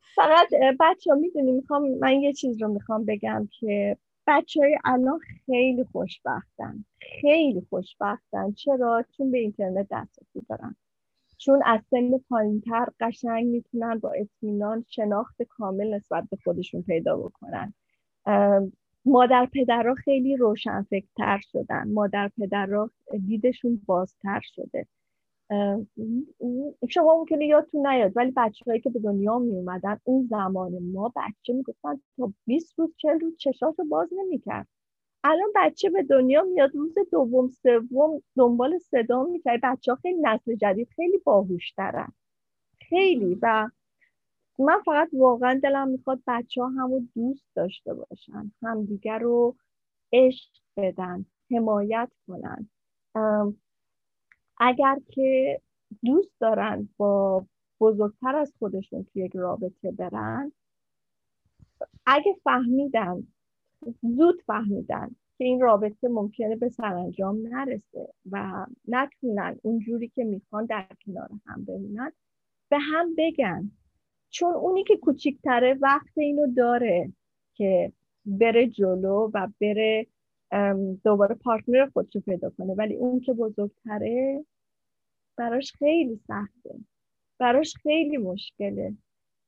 [LAUGHS] فقط بچه ها می‌دونی می‌خوام من یه چیز رو می‌خوام بگم که بچه های الان خیلی خوشبختن. خیلی خوشبختن. چرا؟ چون به اینترنت دسترسی دارن. چون از سن پایینتر قشنگ می‌تونن با اطمینان شناخت کامل نسبت به خودشون پیدا بکنن. مادر پدرها خیلی روشنفکرتر شدن. مادر پدرها دیدشون بازتر شده. شما ممکنه یادتون نیاد ولی بچه هایی که به دنیا می اومدن اون زمان ما بچه می‌گفتن تا 20 روز 40 روز چشاشو باز نمی‌کرد. الان بچه به دنیا میاد روز دوم سوم دنبال صدا می‌کرد بچه ها خیلی نسل جدید خیلی باهوشترن. خیلی. و من فقط واقعا دلم می‌خواد بچه ها همو دوست داشته باشن همدیگر رو عشق بدن حمایت کنن. اگر که دوست دارن با بزرگتر از خودشون توی یک رابطه برن اگه فهمیدن زود فهمیدن که این رابطه ممکنه به سرانجام نرسه و نتونن اونجوری که می‌خوان در کنار هم بمونن به هم بگن. چون اونی که کوچیکتره وقت اینو داره که بره جلو و بره دوباره پارتنر خودش رو پیدا کنه. ولی اون که بزرگتره براش خیلی سخته. براش خیلی مشکله.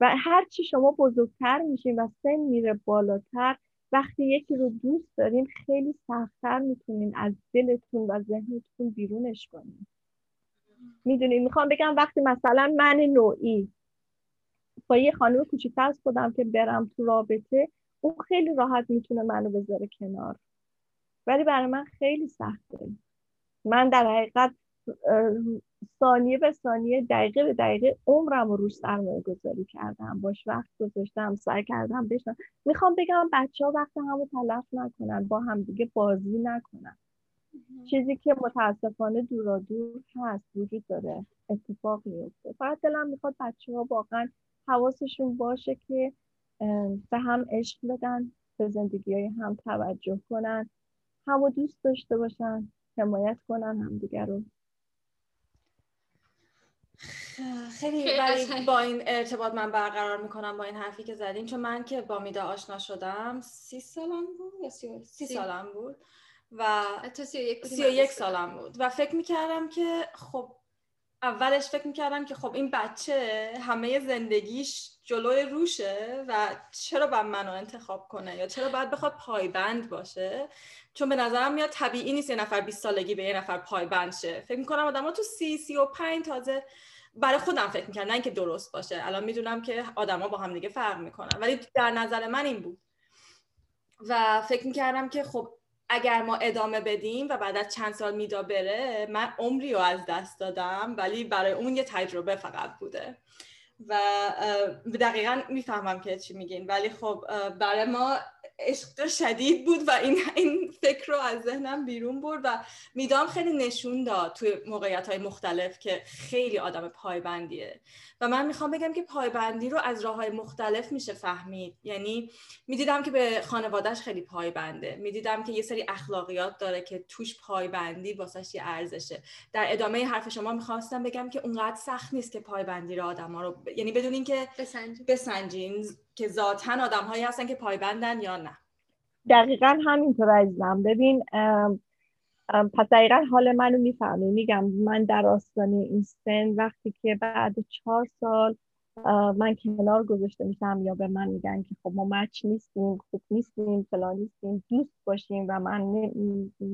و هرچی شما بزرگتر میشین و سن میره بالاتر وقتی یکی رو دوست دارین خیلی سختتر می‌تونین از دلتون و ذهنتون بیرونش کنین. می‌دونین می‌خوام بگم وقتی مثلا من نوعی با یه خانم کوچیکتر از خودم که برم تو رابطه اون خیلی راحت می‌تونه منو بذاره کنار. ولی برای من خیلی سخته. من در حقیقت ثانیه به ثانیه دقیقه به دقیقه عمرم رو روش سرمایه گذاری کردم. باش وقت گذاشتم سعی کردم بشنم. می‌خوام بگم بچه ها وقت همو تلف نکنن با همدیگه بازی نکنن. چیزی که متاسفانه دورا دور هست وجود داره اتفاق میفته. فقط دلم می‌خواد بچه ها واقعا حواسشون باشه که به هم عشق بدن به زندگی های هم توجه کنن. همو دوست داشته باشن حمایت کنن همدیگه رو. خیلی ولی با این ارتباط من برقرار می‌کنم با این حرفی که زدین چون من که با میدا آشنا شدم سی سالم بود یا سی, سی سالم بود و سی و یک سالم بود. و فکر می‌کردم که خب اولش فکر می‌کردم که خب این بچه همه زندگیش جلوی روشه و چرا باید منو انتخاب کنه یا چرا باید بخواد پایبند باشه؟ چون به نظرم میاد طبیعی نیست یه نفر 20 سالگی به یه نفر پایبند شه. فکر می‌کنم آدم ها تو سی سی و پنج تازه برای خودم فکر می‌کردم نه اینکه درست باشه. الان می‌دونم که آدما با هم دیگه فرق می‌کنن. ولی در نظر من این بود. و فکر می‌کردم که خب اگر ما ادامه بدیم و بعد از چند سال میدا بره من عمری رو از دست دادم ولی برای اون یه تجربه فقط بوده. و دقیقا می‌فهمم که چی میگین. ولی خب برای ما عشق شدید بود و این این فکر رو از ذهنم بیرون برد و میدام خیلی نشون داد توی موقعیت های مختلف که خیلی آدم پایبندیه. و من می‌خوام بگم که پایبندی رو از راه های مختلف میشه فهمید. یعنی می‌دیدم که به خانوادهش خیلی پایبنده. می‌دیدم که یه سری اخلاقیات داره که توش پایبندی واسش یه ارزشه. در ادامه حرف شما می‌خواستم بگم که اونقدر سخت نیست که پایبندی رو آدم ها رو ب... یعنی بدون اینکه بسنجین. بسنجین. که ذاتن آدم هایی هستن که پایبندن یا نه. دقیقا همینطور عزیزم. ببین پس دقیقا حال منو می‌فهمی. میگم من در آستانه این سن وقتی که بعد چهار سال من کنار گذاشته میشم یا به من میگن که خب ما match نیستیم خوب نیستیم فلان نیستیم دوست باشیم و من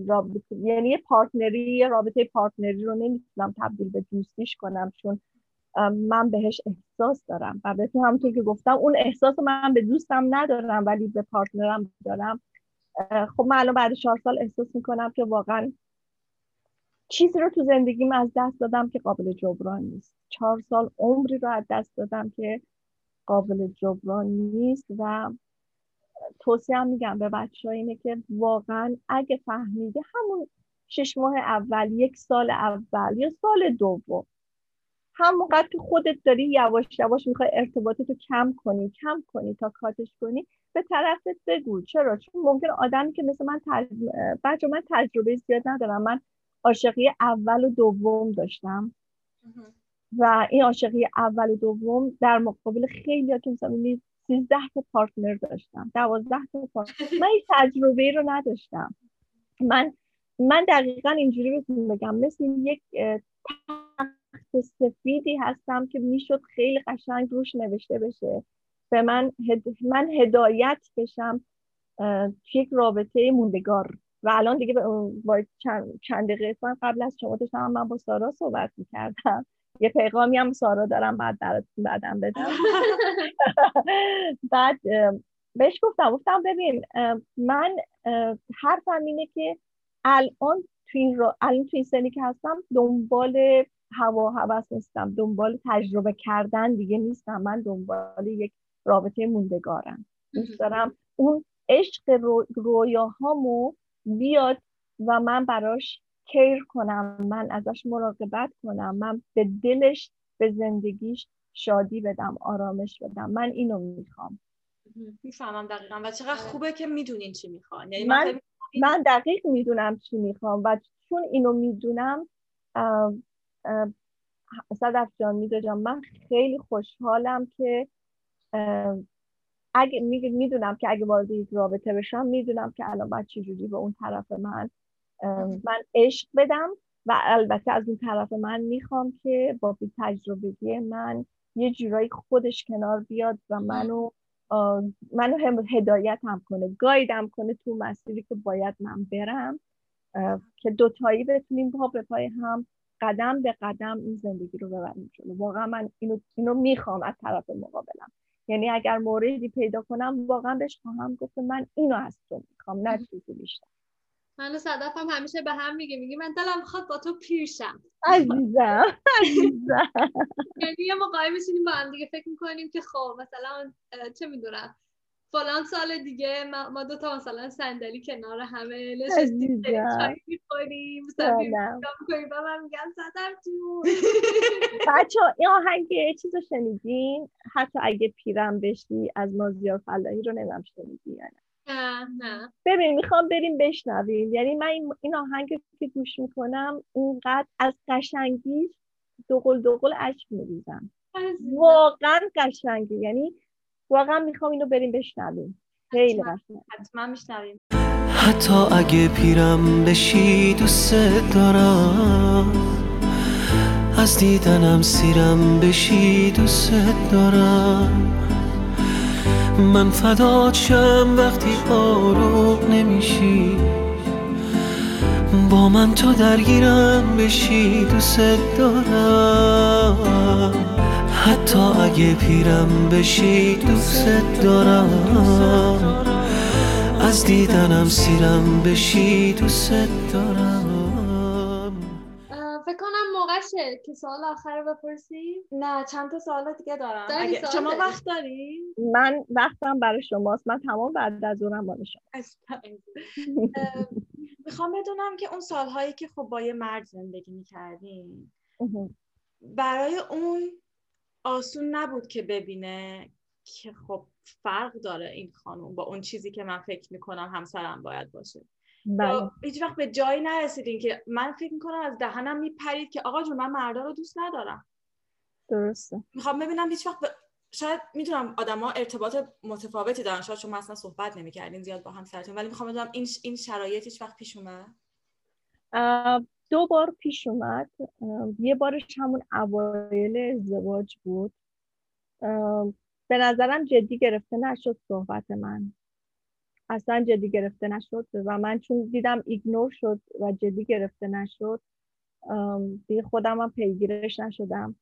رابطه یعنی partner ی رابطه partner ی رو نمی‌تونم تبدیل به دوستیش کنم چون من بهش احساس دارم. و بهتون همونطور که گفتم اون احساس من به دوستم ندارم ولی به partner م دارم. خب من الان بعد چهار سال احساس می‌کنم که واقعا چیزی رو تو زندگیم از دست دادم که قابل جبران نیست. چهار سال عمری رو از دست دادم که قابل جبران نیست و توصیه میگم به بچه اینه که واقعا اگه فهمیده همون شش ماه اول یک سال اول یا سال دوم همونقدر که خودت داری یواش یواش می‌خوای ارتباطتو کم کنی کم کنی تا کاتش کنی به طرفت بگو. چرا؟ چون ممکن آدمی که مثل من تج... بچه من تجربه زیاد ندارم. من عاشقی اول و دوم داشتم. و این عاشقی اول و دوم در مقابل خیلی که مثلا 13 تا پارتنر داشتم. 12 تا پارتنر. [LAUGHS] من این تجربه رو نداشتم. من من دقیقا اینجوری بهتون بگم. مثل یک تخت سفیدی هستم که می‌شد خیلی قشنگ روش نوشته بشه. به من هد... من هدایت بشم یک رابطه موندگار. و الان دیگه با چند, چند دقیقه قبل از شما داشتم من با سارا صحبت می‌کردم. یه پیغامی هم سارا دارم بعد براتون بعدم بدم. [LAUGHS] بعد بهش گفتم گفتم ببین من حرفم اینه که الان توی این, را... الان توی این سنی که هستم دنبال هوا هوس نیستم. دنبال تجربه کردن دیگه نیستم. من دنبال یک رابطه موندگارم. دوست دارم اون عشق رو... رویاهامو بیاد و من براش کیر کنم. من ازش مراقبت کنم. من به دلش به زندگیش شادی بدم آرامش بدم. من اینو می‌خوام. می‌فهمم دقیقا. و چقدر خوبه که می‌دونین چی می‌خوان یعنی من, من دقیق می‌دونم چی می‌خوام و چون اینو می‌دونم صدف جان میده جان من خیلی خوشحالم که اگه می‌دونم که اگه وارد یک رابطه بشم می‌دونم که الان باید چجوری به اون طرف من من عشق بدم و البته از اون طرف من می‌خوام که با بی تجربگی من یه جورایی خودش کنار بیاد و منو منو هدایت هم کنه گایدم کنه تو مسیری که باید من برم که دوتایی بتونیم پا به پای هم قدم به قدم این زندگی رو ببریم جلو. واقعا من اینو, اینو می‌خوام از طرف مقابلم. یعنی اگر موردی پیدا کنم واقعا بهش خواهم گفت من اینو از تو می‌خوام نه چیزی بیشتر. من و صدف هم همیشه به هم میگه میگه من دلم می‌خواد با تو پیرشم عزیزم عزیزم. یعنی یه موقعی میشینیم با هم دیگه فکر می‌کنیم که خب مثلا چه می‌دونم. فلان سال دیگه ما, دو تا مثلا صندلی کنار همه نشستیم چای می‌خوریم می‌کنیم و من میگم صدف جون. [LAUGHS] [LAUGHS] بچه این آهنگ چیز رو شنیدین؟ حتی اگه پیرم بشی از مازیار فلاحی رو نمیم شنیدی نه. نه ببین می‌خوام بریم بشنویم. یعنی من این آهنگ که گوش می‌کنم اونقدر از قشنگیش دوقل دوقل اشک میریزم. واقعا قشنگی یعنی واقعا می‌خوام اینو بریم بشنویم. خیلی قشنگ. حتما میشنویم. حتی اگه پیرم بشی دوست دارم از دیدنم سیرم بشی دوست دارم. من فدات شم وقتی آروم نمیشی. با من تو درگیرم بشی دوست دارم. حتی اگه پیرم بشی دوست دارم. از دیدنم سیرم بشی دوست دارم. فکر کنم موقعشه که سوال آخر رو بپرسی؟ نه چند تا سوال دیگه دارم. اگه شما وقت داری؟ من وقتم برای شماست. من تمام بعد از اونم مال شما. می‌خوام بدونم که اون سالهایی که خب با یه مرد زندگی می‌کردیم برای اون آسون نبود که ببینه که خب فرق داره این خانم با اون چیزی که من فکر می‌کنم همسرم باید باشه. بله. هیچ وقت به جایی نرسیدین که من فکر می‌کنم از دهنم میپرید که آقا جون من مردا رو دوست ندارم. درسته. می‌خوام ببینم هیچ وقت شاید می‌دونم آدما ارتباط متفاوتی دارن شاید شما اصلا صحبت نمی‌کردین زیاد با هم سرتون ولی می‌خوام بدونم این این شرایط هیچ وقت پیش اومد؟ دو بار پیش اومد. یه بارش همون اوایل ازدواج بود. به نظرم جدی گرفته نشد صحبت من. اصلا جدی گرفته نشد و من چون دیدم ایگنور شد و جدی گرفته نشد دیگه خودم هم پیگیرش نشدم.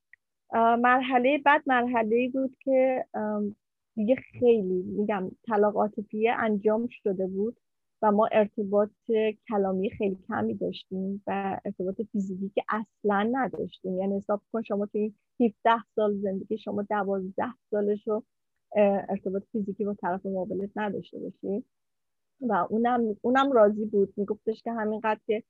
مرحله بعد مرحله بود که دیگه خیلی میگم طلاق عاطفی انجام شده بود. و ما ارتباط کلامی خیلی کمی داشتیم و ارتباط فیزیکی که اصلا نداشتیم. یعنی حساب کن شما توی 17 سال زندگی شما 12 سالش رو ارتباط فیزیکی با طرف مقابلت نداشته باشی. و اونم اونم راضی بود. میگفتش که همینقدر که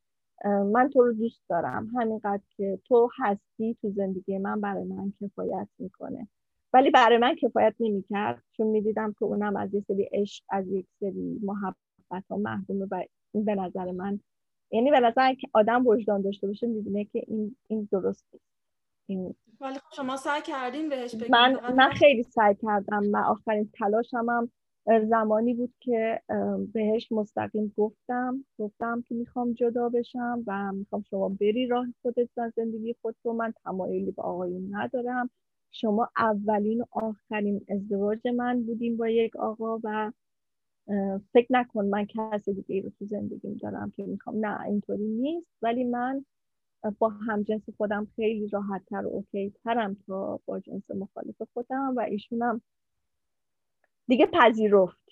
من تو رو دوست دارم. همینقدر که تو هستی تو زندگی من برای من کفایت می‌کنه. ولی برای من کفایت نمی‌کرد. چون می‌دیدم که اونم از یک سری عشق از یک سری محبت ها محرومه و این به نظر من یعنی به نظر که آدم وجدان داشته باشه می‌بینه که این این درست این ولی خب شما سعی کردین بهش من من خیلی سعی کردم و آخرین تلاشم هم زمانی بود که بهش مستقیم گفتم گفتم که می‌خوام جدا بشم و می‌خوام شما بری راه خودت و زندگی خود رو. من تمایلی به آقایون ندارم. شما اولین و آخرین ازدواج من بودیم با یک آقا و فکر نکن من کس دیگه رو تو زندگیم دارم که می‌خوام. نه اینطوری نیست. ولی من با همجنس خودم خیلی راحت تر و اوکی ترم تا با جنس مخالف خودم و ایشونم دیگه پذیرفت.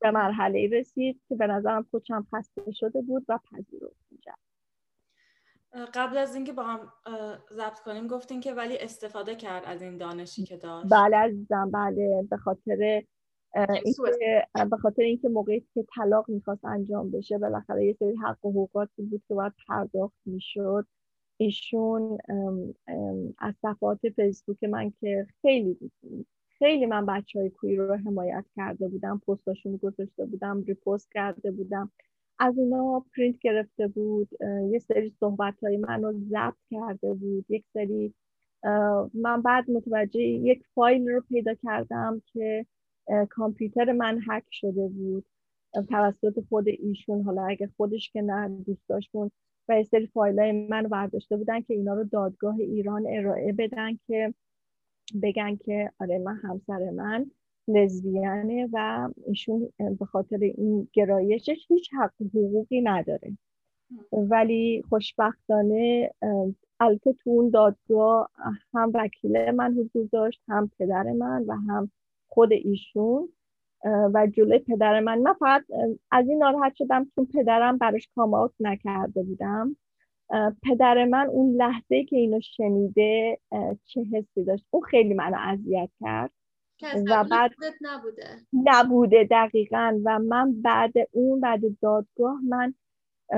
به مرحله رسید که به نظرم خودشم خسته شده بود و پذیرفت اینجا. قبل از اینکه با هم ضبط کنیم گفتین که ولی استفاده کرد از این دانشی که داشت. بله عزیزم بله. به خاطر به خاطر اینکه موقعی که طلاق می‌خواست انجام بشه بالاخره یه سری حق و حقوقاتی بود که باید پرداخت می‌شد. ایشون از صفحات فیسبوک من که خیلی خیلی من بچه های کوی رو حمایت کرده بودم پستاشون گذاشته بودم ریپوست کرده بودم. از اونا پرینت گرفته بود یه سری صحبت های من رو ضبط کرده بود. یک سری من بعد متوجه یک فایل رو پیدا کردم که کامپیوتر من هک شده بود. توسط خود ایشون حالا اگه خودش که نه دوستاشون و یه سری فایل های من برداشته بودن که اینا رو دادگاه ایران ارائه بدن که بگن که آره من همسر من لزبیانه و ایشون به خاطر این گرایشش هیچ حق حقوقی نداره. ولی خوشبختانه البته تو اون دادگاه هم وکیل من حضور داشت هم پدر من و هم خود ایشون و جلوی پدر من. من فقط از این ناراحت شدم چون پدرم براش کاماوت نکرده بودم. پدر من اون لحظه که اینو شنیده چه حسی داشت؟ اون خیلی منو اذیت کرد. و بعد نبوده. نبوده دقیقا. و من بعد اون بعد دادگاه من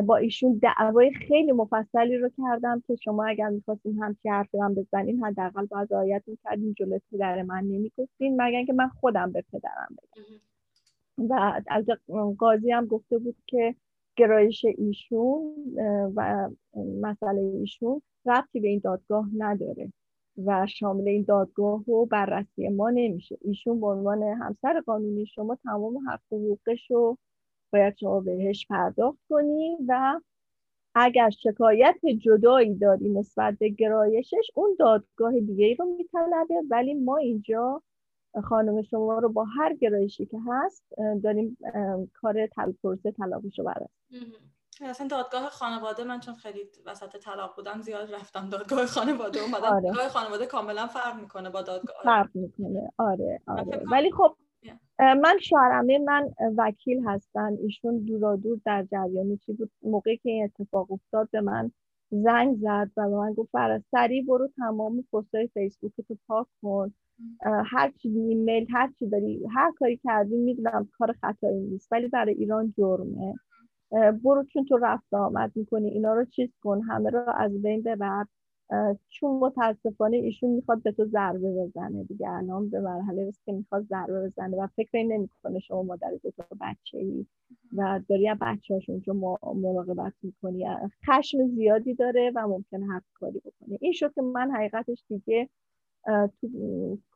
با ایشون دعوای خیلی مفصلی رو کردم که شما اگر می‌خواستین هم که حرفی هم بزنین حداقل باید رعایت می‌کردین جلوی پدر من نمی‌گفتین مگر اینکه من خودم به پدرم بگم. و از قاضی هم گفته بود که گرایش ایشون و مسئله ایشون ربطی به این دادگاه نداره و شامل این دادگاه و بررسی ما نمیشه. ایشون به عنوان همسر قانونی شما تمام حق حقوقش رو باید شما بهش پرداخت کنی و اگر شکایت جدایی داری نسبت به گرایشش اون دادگاه دیگه ای رو میطلبه. ولی ما اینجا خانم شما رو با هر گرایشی که هست داریم کار تل پروسه طلاقش رو اصلا دادگاه خانواده من چون خیلی وسط طلاق بودم زیاد رفتم دادگاه خانواده. اومدم آره. دادگاه خانواده کاملا فرق می‌کنه با دادگاه. فرق می‌کنه. آره آره. ولی خب من شوهرمه من وکیل هستن ایشون دورا دور در جریان چی بود؟ موقعی که این اتفاق افتاد به من زنگ زد و به من گفت فرا سریع برو تمام پستای فیسبوک تو پاک کن. هر چی ایمیل هر چی داری هر کاری کردی می‌دونم کار خطایی نیست ولی برای ایران جرمه. برو چون تو رفت آمد می‌کنی. اینا رو چیز کن همه رو از بین ببر. چون متاسفانه ایشون می‌خواد به تو ضربه بزنه دیگه. الان به مرحله رسید که می‌خواد ضربه بزنه و فکر این نمی‌کنه شما مادر دو تا بچه ای و داری از بچه هاشون مراقبت می‌کنی. خشم زیادی داره و ممکنه هر کاری بکنه. این شد که من حقیقتش دیگه تو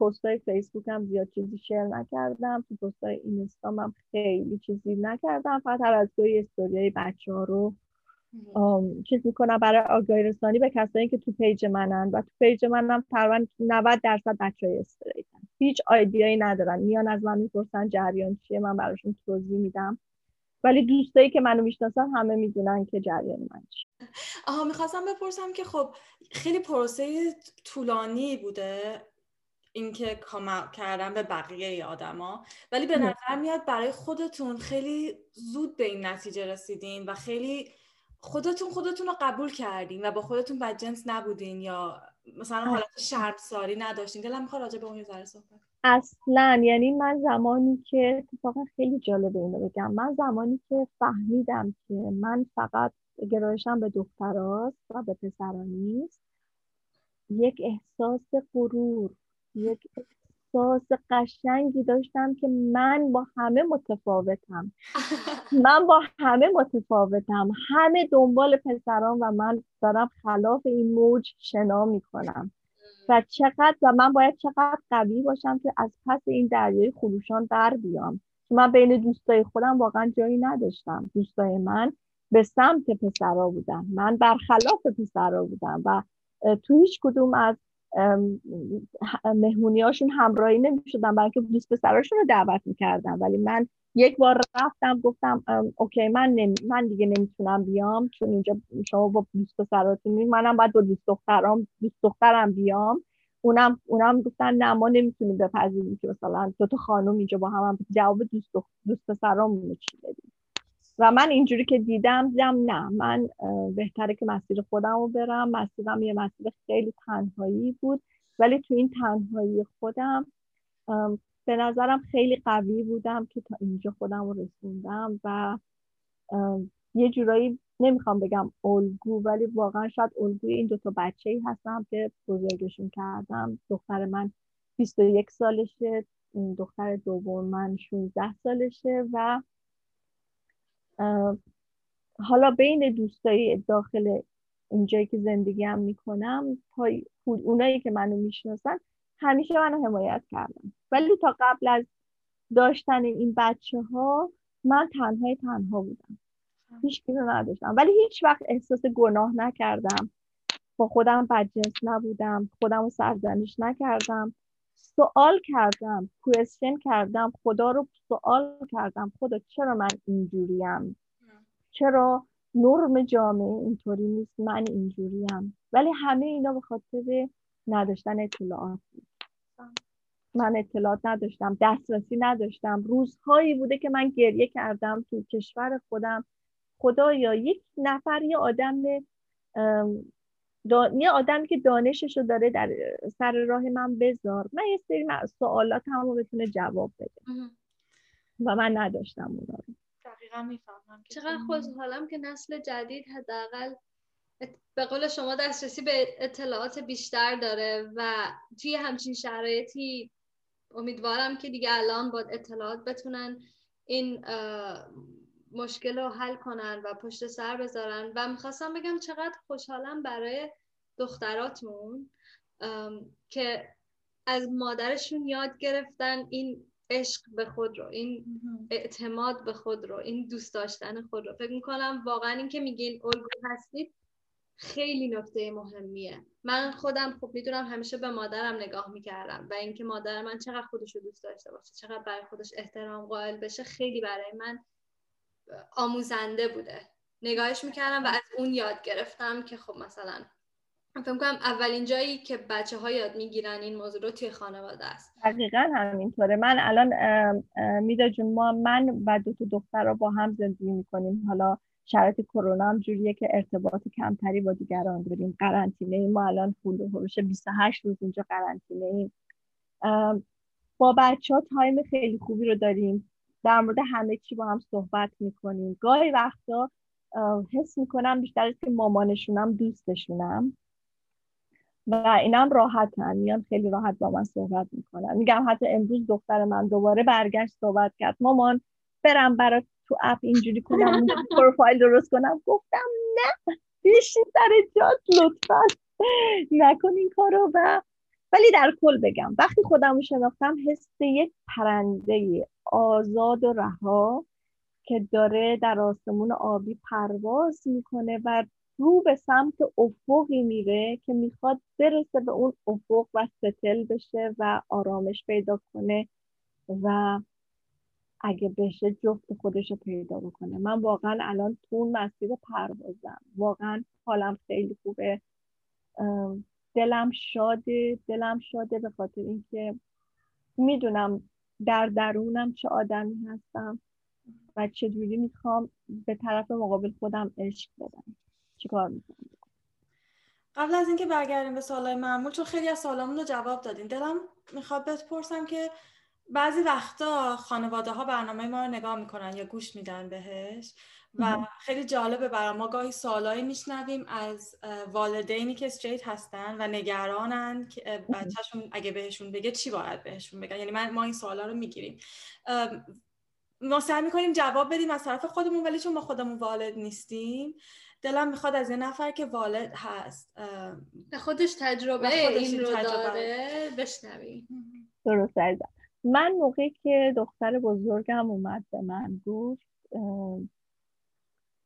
پست های فیسبوک هم زیاد چیزی share نکردم. تو پست های اینستام هم خیلی چیزی نکردم. فقط هر از گاهی استوریای بچه ها رو چیز می‌کنم برای آگاهی رسانی به کسایی که تو page منن و تو page منم تقریبا 90 درصد بچه های straight ن. هیچ idea یی ندارن. میان از من می‌پرسن جریان چیه من براشون توضیح میدم. ولی دوستایی که منو می‌شناسن همه می‌دونن که جریان من چیه. آها می‌خواستم بپرسم که خب خیلی پروسه طولانی بوده اینکه کام کردن به بقیه آدما ولی به نظر میاد برای خودتون خیلی زود به این نتیجه رسیدین و خیلی خودتون خودتون رو قبول کردین و با خودتون بدجنس نبودین یا مثلا حالت شرمساری نداشتین. دلم می‌خواد راجع به اون یه صحبت اصلا. یعنی من زمانی که اتفاقا خیلی جالبه اینو بگم. من زمانی که فهمیدم که من فقط گرایشم به دختراست و به پسرا نیست یک احساس غرور یک احساس قشنگی داشتم که من با همه متفاوتم. [LAUGHS] من با همه متفاوتم. همه دنبال پسران و من دارم خلاف این موج شنا می‌کنم. و چقدر و من باید چقدر قوی باشم که از پس این دریای خروشان در بیام. من بین دوستای خودم واقعا جایی نداشتم. دوستای من به سمت پسرا بودن. من برخلاف پسرا بودم و تو هیچ کدوم از مهمونی هاشون همراهی نمی شدن برای دوست پسراشون رو دعوت می‌کردم ولی من یک بار رفتم گفتم اوکی من من دیگه نمی‌تونم بیام چون اینجا شما با دوست پسراتون منم باید با دوست دخترام دوست دخترم بیام. اونم اونم گفتن نه ما نمی‌تونیم بپذیریم که مثلا دو تا خانم اینجا با هم, هم جواب دوست دوست پسرامون چی بدیم؟ و من اینجوری که دیدم دیدم نه من بهتره که مسیر خودم رو برم. مسیرم یه مسیر خیلی تنهایی بود. ولی تو این تنهایی خودم به نظرم خیلی قوی بودم که تا اینجا خودم رو رسوندم و یه جورایی نمی‌خوام بگم الگو ولی واقعا شاید الگوی این دوتا بچه ای هستم که بزرگشون کردم. دختر من 21 سالشه دختر دوم من 16 سالشه و حالا بین دوستایی داخل اینجایی که زندگی هم می‌کنم اونایی که منو می‌شناسن همیشه منو حمایت کردم ولی تا قبل از داشتن این بچه ها من تنهای تنها بودم. هیچ رو نداشتم. ولی هیچ وقت احساس گناه نکردم. با خودم بدجنس نبودم. خودم رو سرزنش نکردم. سوال کردم کوشن کردم خدا رو سوال کردم. خدا چرا من اینجوریم؟ چرا نرم جامعه اینطوری نیست؟ من اینجوریم. ولی همه اینا به خاطر نداشتن اطلاعات من اطلاعات نداشتم دسترسی نداشتم. روزهایی بوده که من گریه کردم تو کشور خودم. خدایا یک نفر یه آدم یه آدمی که دانشش رو داره در سر راه من بذار. من یه سری سوالات هم بتونه جواب بده. و من نداشتم اونا رو. دقیقا می‌فهمم چقدر خوشحالم که نسل جدید حداقل به قول شما دسترسی به اطلاعات بیشتر داره و توی همچین شرایطی امیدوارم که دیگه الان با اطلاعات بتونن این مشکل رو حل کنن و پشت سر بذارن. و می‌خواستم بگم چقدر خوشحالم برای دختراتمون که از مادرشون یاد گرفتن این عشق به خود رو این اعتماد به خود رو این دوست داشتن خود رو. فکر می‌کنم واقعا این که میگین الگو هستید خیلی نکته مهمیه. من خودم خوب می‌دونم همیشه به مادرم نگاه می‌کردم و اینکه مادر من چقدر خودش رو دوست داشته باشه چقدر برای خودش احترام قائل بشه خیلی برای من آموزنده بوده. نگاهش می‌کردم و از اون یاد گرفتم که خب مثلا فکر کنم اولین جایی که بچه ها یاد می‌گیرن این موضوع رو توی خانواده است. دقیقا همینطوره. من الان میدا جون ما من و دو تا دختر رو با هم زندگی می‌کنیم. حالا شرایط کرونا هم جوریه که ارتباط کمتری با دیگران داریم. قرنطینه ما الان فول و 28 روز اینجا قرنطینه ایم با بچه ها تایم خیلی خوبی رو داریم. در مورد همه چی با هم صحبت می‌کنیم. گاهی وقتا حس می‌کنم بیشتر که مامانشونم دوستشونم و اینم راحتن میان خیلی راحت با من صحبت می‌کنن. میگم حتی امروز دختر من دوباره برگشت صحبت کرد. مامان برم برات تو اپ اینجوری کنم پروفایل درست کنم. گفتم نه بیشین سر جات لطفا. نکن این کارو و ولی در کل بگم وقتی خودم رو شناختم حس یک پرنده آزاد و رها که داره در آسمون آبی پرواز می‌کنه و رو به سمت افقی میره که می‌خواد برسه به اون افق و ستل بشه و آرامش پیدا کنه و اگه بشه جفت خودش رو پیدا بکنه. من واقعا الان تو اون مسیر پروازم. واقعا حالم خیلی خوبه. دلم شاده دلم شاده به خاطر اینکه می‌دونم در درونم چه آدمی هستم و چجوری می‌خوام به طرف مقابل خودم عشق بدم. چیکار می‌کنم؟ قبل از اینکه برگردیم به سوالای معمول چون خیلی از سوالامون رو جواب دادین دلم می‌خواد بپرسم که بعضی وقتا خانواده ها برنامه ما رو نگاه می‌کنن یا گوش میدن بهش. و خیلی جالبه برای ما گاهی سوالایی میشنویم از والدینی که استریت هستن و نگرانن که بچهشون اگه بهشون بگه چی باید بهشون بگن؟ یعنی من ما این سوالا رو می‌گیریم. ما سعی می‌کنیم جواب بدیم از طرف خودمون ولی چون ما خودمون والد نیستیم دلم می‌خواد از یه نفر که والد هست خودش تجربه این رو داره بشنویم درست من موقعی که دختر بزرگم اومد به من گفت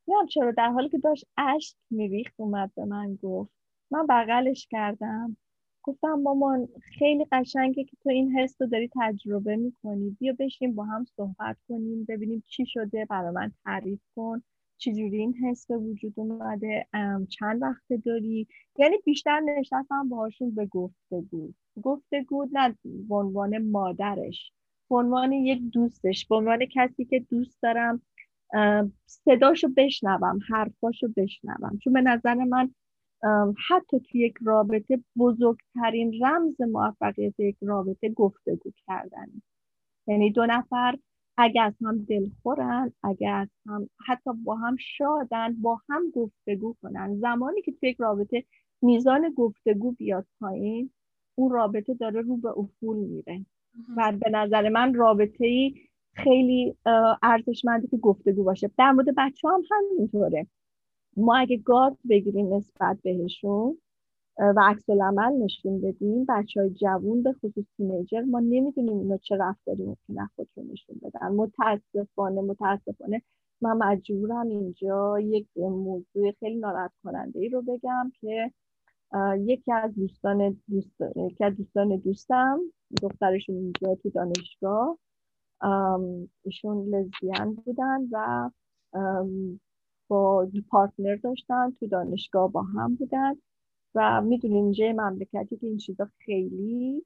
نمی‌دونم چرا در حالی که داشت اشک میریخت اومد به من گفت. من بغلش کردم. گفتم مامان خیلی قشنگه که تو این حس رو داری تجربه می‌کنی. بیا بشین با هم صحبت کنیم ببینیم چی شده برای من تعریف کن. چجوری این حس به وجود اومده؟ چند وقت داری؟ یعنی بیشتر نشستم باهاشون به گفتگو گفتگو نه به عنوان مادرش به عنوان یک دوستش به عنوان کسی که دوست دارم صداشو بشنوم حرفاشو بشنوم. چون به نظر من حتی توی یک رابطه بزرگترین رمز موفقیت یک رابطه گفتگو کردن یعنی دو نفر اگر از هم دلخورن اگر از هم حتی با هم شادن با هم گفتگو کنن. زمانی که توی یک رابطه میزان گفتگو بیاد پایین اون رابطه داره رو به افول میره. و به نظر من رابطه ای خیلی ارزشمندی که گفتگو باشه. در مورد بچه هم همینطوره. ما اگه گارد بگیریم نسبت بهشون و عکس العمل نشون بدیم بچه های جوون به خصوص تینیجر ما نمی‌دونیم اینا چه رفتاری ممکنه خودشون نشون بدن. متاسفانه متاسفانه من مجبورم اینجا یک موضوع خیلی ناراحت کننده ای رو بگم که یکی از دوستان دوست یکی از دوستان دوستم دخترشون اینجا تو دانشگاه. ایشون لزبیان بودن و با پارتنر داشتن تو دانشگاه با هم بودن و می‌دونین اینجا مملکتی که این چیزا خیلی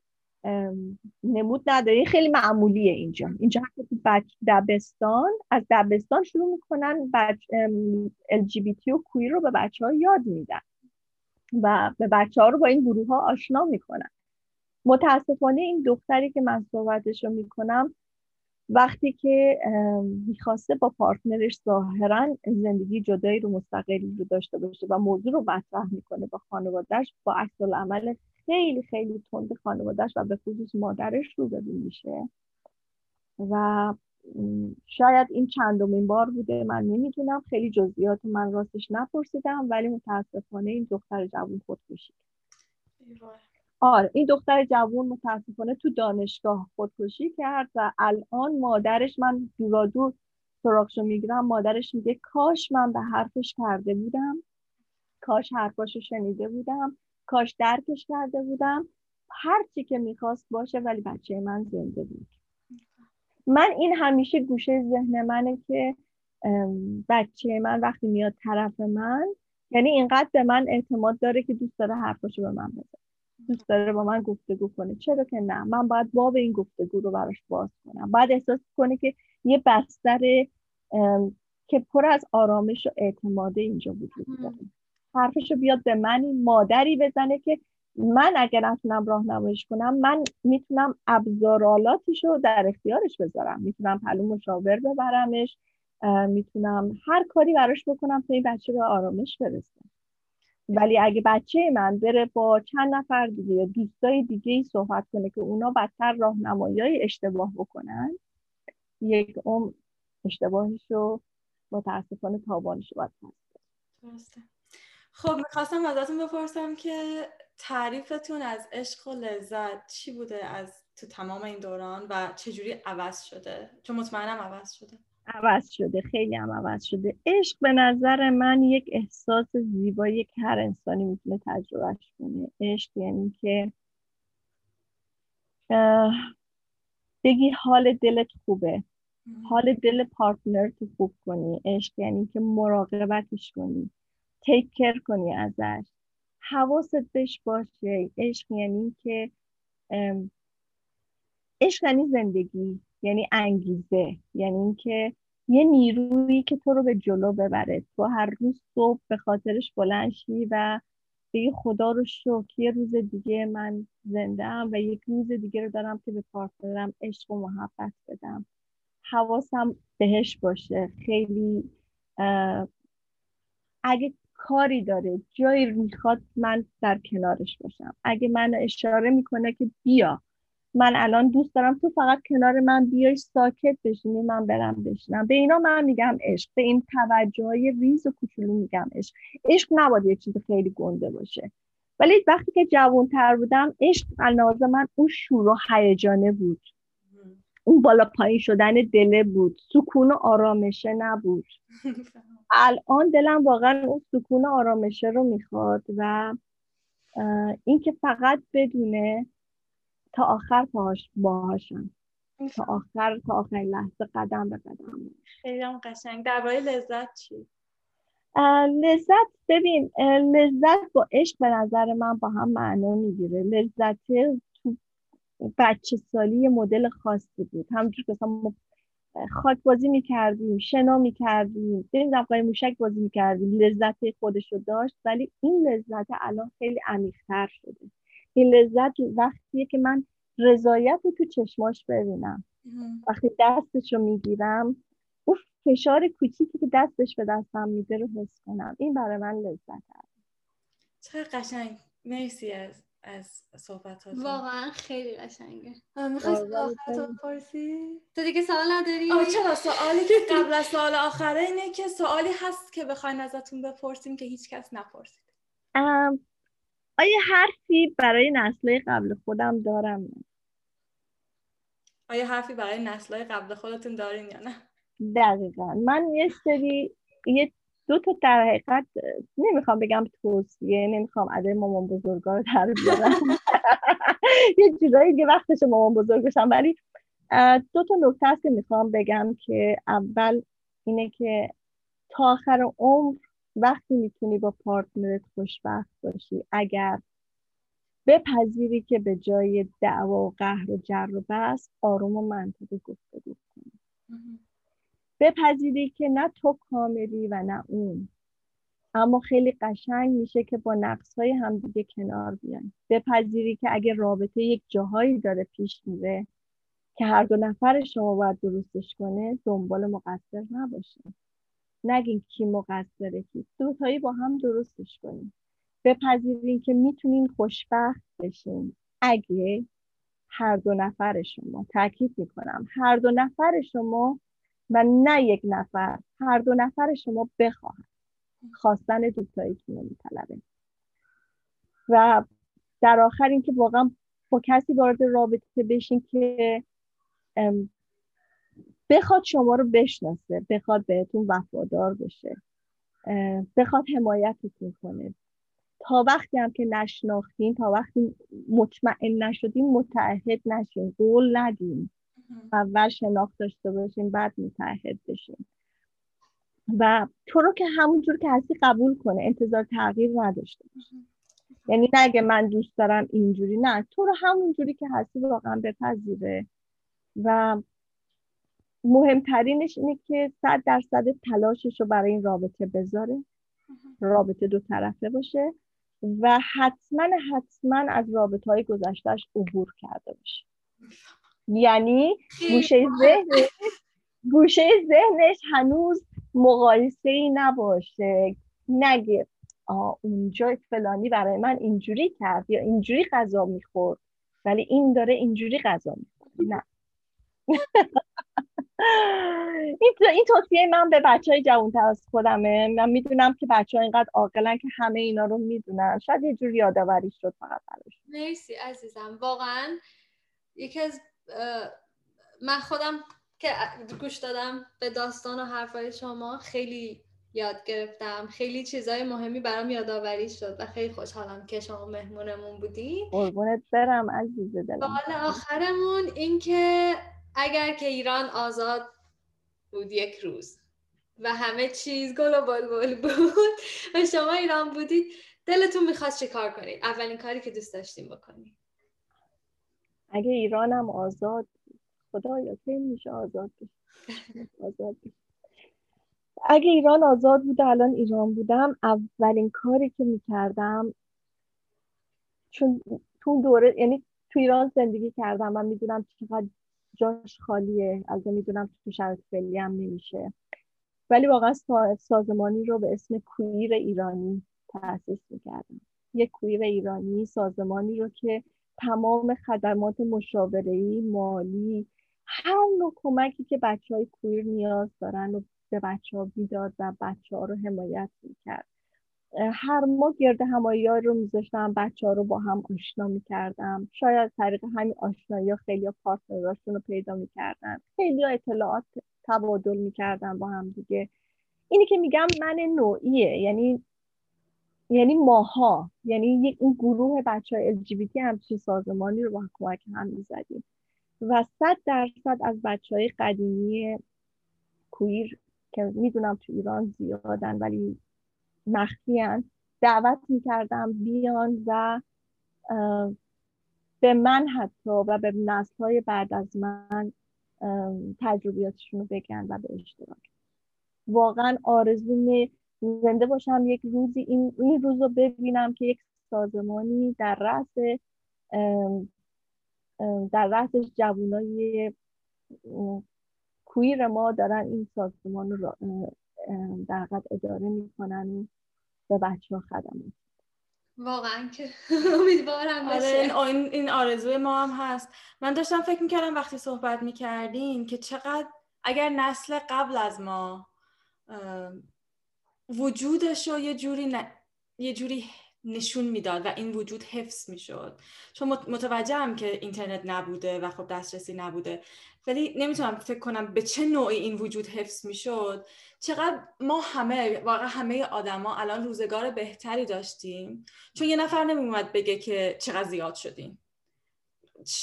نمود نداره. خیلی معمولیه اینجا. اینجا حتی دبستان از دبستان شروع می‌کنن بچ LGBT و کویر رو به بچه ها یاد میدن و به بچه ها رو با این گروه ها آشنا می‌کنن. متاسفانه این دختری که من صحبتش رو می‌کنم وقتی که می‌خواسته با پارتنرش ظاهرا زندگی جدایی رو مستقلی رو داشته باشه و موضوع رو مطرح می‌کنه با خانوادهش با عکس عمل خیلی خیلی تند خانوادهش و به خصوص مادرش رو ببین میشه. و شاید این چندمین بار بوده من نمی‌دونم. خیلی جزئیات من راستش نپرسیدم ولی متاسفانه این دختر جوون خود کشید آره این دختر جوون متاسفانه تو دانشگاه خودکشی کرد و الان مادرش من دورا دور سراغشو می‌گیرم مادرش میگه کاش من به حرفش کرده بودم کاش حرفاشو شنیده بودم کاش درکش کرده بودم هر چی که می‌خواست باشه ولی بچه من زنده بود. من این همیشه گوشه ذهن منه که بچه من وقتی میاد طرف من یعنی اینقدر به من اعتماد داره که دوست داره حرفاشو به من بزنه. دوست داره با من گفتگو کنه. چرا که نه؟ من باید باب این گفتگو رو براش باز کنم. باید احساس کنه که یه بستر که پر از آرامش و اعتماده اینجا وجود داره. حرفش بیاد به من مادری بزنه که من اگر نتونم راهنماییش کنم من می‌تونم ابزارالاتش رو در اختیارش بذارم. می‌تونم پلو مشاور ببرمش می‌تونم هر کاری براش بکنم تا این بچه به آرامش برسه. ولی اگه بچه من بره با چند نفر دیگه یا دوستای دیگه ای صحبت کنه که اونا بدتر راهنمایی اشتباه بکنن یک اون اشتباهش رو متاسفانه تابانش رو باید درسته. خب می‌خواستم ازتون بپرسم که تعریفتون از عشق و لذت چی بوده از تو تمام این دوران و چجوری عوض شده؟ چون مطمئنم عوض شده. عوض شده خیلی هم عوض شده. عشق به نظر من یک احساس زیبایی که هر انسانی می‌تونه تجربهش کنه. عشق یعنی که بگی حال دلت خوبه. حال دل پارتنر تو خوب کنی. عشق یعنی که مراقبتش کنی. تیک کر کنی ازش. حواست بهش باشه. عشق یعنی که عشق یعنی زندگی یعنی انگیزه یعنی اینکه یه نیرویی که تو رو به جلو ببره. تو هر روز صبح به خاطرش بلنشی و به خدا رو شکر یه روز دیگه من زنده ام و یک روز دیگه رو دارم که به پارتنرم عشق و محبت بدم. حواسم بهش باشه. خیلی اگه کاری داره جایی می‌خواد من در کنارش باشم. اگه من اشاره می‌کنه که بیا. من الان دوست دارم تو فقط کنار من بیای ساکت بشینی من برم بشینم. به اینا من میگم عشق به این توجه های ریز و کوچولو میگم عشق. عشق نباید یه چیز خیلی گنده باشه. ولی وقتی که تر بودم عشق الناز من اون شور و هیجانه بود. اون بالا پایین شدن دله بود. سکون و آرامشه نبود. [LAUGHS] الان دلم واقعا اون سکون و آرامشه رو می‌خواد و اینکه فقط بدونه تا آخر پاهاش باهاشم تا آخر تا آخر لحظه قدم به قدم. خیلی هم قشنگ. درباره لذت چی؟ لذت ببین لذت با عشق به نظر من با هم معنا می‌گیره. لذت تو بچه سالی مدل خاصی بود. همونجور که ما خاک بازی می‌کردیم شنا می‌کردیم بریم دمقای موشک بازی می‌کردیم. لذت خودش رو داشت ولی این لذت الان خیلی عمیقتر شده. این لذت وقتیه که من رضایت رو تو چشماش ببینم. وقتی دستش رو می‌گیرم اون فشار کوچیکی که دستش به دستم میده رو حس کنم. این برای من لذت هست چه قشنگ. مرسی از از صحبت واقعا خیلی قشنگه. می‌خوای آخر پرسی؟ تو دیگه سوال نداری؟ آه چرا؟ سوالی که [LAUGHS] قبل از سوال آخره اینه که سوالی هست که بخواین ازتون بپرسیم که هیچ کس نپرسید آیا حرفی برای نسل قبل خودم دارم؟ آیا حرفی برای نسل قبل خودتون دارین یا نه؟ دقیقا. من یه سری یه دو تا در حقیقت نمی‌خوام بگم توصیه نمی‌خوام عده مامان بزرگا رو در بیارم [LAUGHS] یه جورایی دیگه وقتش مامان بزرگ بشم. ولی دو تا نکته هست که می‌خوام بگم که اول اینه که تا آخر عمر وقتی می‌تونی با پارتنرت خوشبخت باشی اگر بپذیری که به جای دعوا و قهر و جر و بس آروم و منطقی گفتگو کنی. بپذیری که نه تو کاملی و نه اون. اما خیلی قشنگ میشه که با نقص های همدیگه کنار بیان بپذیری که اگه رابطه یک جاهایی داره پیش میره که هر دو نفر شما باید درستش کنه دنبال مقصر نباشه. نگین کی مقصره کی. دوتایی با هم درستش کنیم. بپذیرین که می‌تونین خوشبخت بشین. اگه هر دو نفر شما تاکید می‌کنم هر دو نفر شما و نه یک نفر هر دو نفر شما بخواهد. خواستن دوتاییتون رو میطلبه و در آخر اینکه واقعا با کسی وارد رابطه بشین که بخواد شما رو بشناسه بخواد بهتون وفادار بشه. بخواد حمایتتون کنه. تا وقتی هم که نشناختین تا وقتی مطمئن نشدین متعهد نشین. قول ندین. اول شناخت داشته باشین بعد متعهد بشین. و تو رو که همونجور که هستی قبول کنه. انتظار تغییر نداشته یعنی نگه من دوست دارم اینجوری نه. تو رو همونجوری که هستی واقعا بپذیره. و مهمترینش اینه که صد درصد تلاشش رو برای این رابطه بذاره. رابطه دو طرفه باشه و حتما حتما از رابطه های گذشتهش عبور کرده باشه. یعنی گوشه ذهنش گوشه ذهنش هنوز مقایسه ای نباشه. نگه آه اونجا فلانی برای من اینجوری کرد یا اینجوری غذا می‌خورد ولی این داره اینجوری غذا می‌خورد نه. [LAUGHS] این این توصیه من به بچه های جوانتر از خودمه. من می‌دونم که بچه ها اینقدر عاقلن که همه اینا رو می‌دونن. شاید یه جور یادآوری شد فقط براش. مرسی عزیزم. واقعا یکی از من خودم که گوش دادم به داستان و حرفای شما خیلی یاد گرفتم. خیلی چیزای مهمی برام یادآوری شد و خیلی خوشحالم که شما مهمونمون بودی قربونت برم عزیز دلم. سوال آخرمون این که اگر که ایران آزاد بود یک روز و همه چیز گل و بلبل بود و شما ایران بودید دلتون می‌خواست چه کار کنید؟ اولین کاری که دوست داشتیم بکنید؟ اگه ایرانم آزاد خدایا کی میشه آزاد آزاد اگه ایران آزاد بود الان ایران بودم اولین کاری که می‌کردم چون تو دوره یعنی تو ایران زندگی کردم و می‌دونم چقدر جاش خالیه. از می‌دونم تو شرط فعلی هم نمیشه. ولی واقعا سازمانی رو به اسم کویر ایرانی تأسیس می‌کردم. یک کویر ایرانی سازمانی رو که تمام خدمات مشاوره‌ای مالی هر نوع کمکی که بچه های کویر نیاز دارن و به بچه ها می‌داد و بچه ها رو حمایت می‌کرد. هر ما گرد همایی رو میذاشتم بچه ها رو با هم آشنا می‌کردم. شاید طریق همین آشنایی ها خیلی پارتنراشون رو پیدا می‌کردن. خیلی اطلاعات تبادل می‌کردن با هم دیگه. اینی که میگم من نوعیه. یعنی یعنی ماها. یعنی این گروه بچه های LGBT همچین سازمانی رو با کمک هم می‌زدیم. و صد درصد از بچه های قدیمی کویر که می‌دونم تو ایران زیادن ولی مخفیان دعوت می‌کردم بیان و به من حتی و به نسل های بعد از من تجربیاتشون رو بگن و به اشتراک. واقعا آرزوم زنده باشم یک روزی این, این روز رو ببینم که یک سازمانی در رأس در رأسش جوانای کویر ما دارن این سازمان رو در اداره می‌کنن و به بچه ها خدمات واقعا که [LAUGHS] امیدوارم آره این, این آرزوی ما هم هست. من داشتم فکر می‌کردم وقتی صحبت می‌کردین که چقدر اگر نسل قبل از ما وجودش رو یه جوری یه جوری نشون می‌داد و این وجود حفظ می‌شد. چون متوجهم که اینترنت نبوده و خب دسترسی نبوده ولی نمی‌تونم فکر کنم به چه نوعی این وجود حفظ می‌شد. چقدر ما همه واقعا همه آدما الان روزگار بهتری داشتیم. چون یه نفر نمیومد بگه که چقدر زیاد شدیم.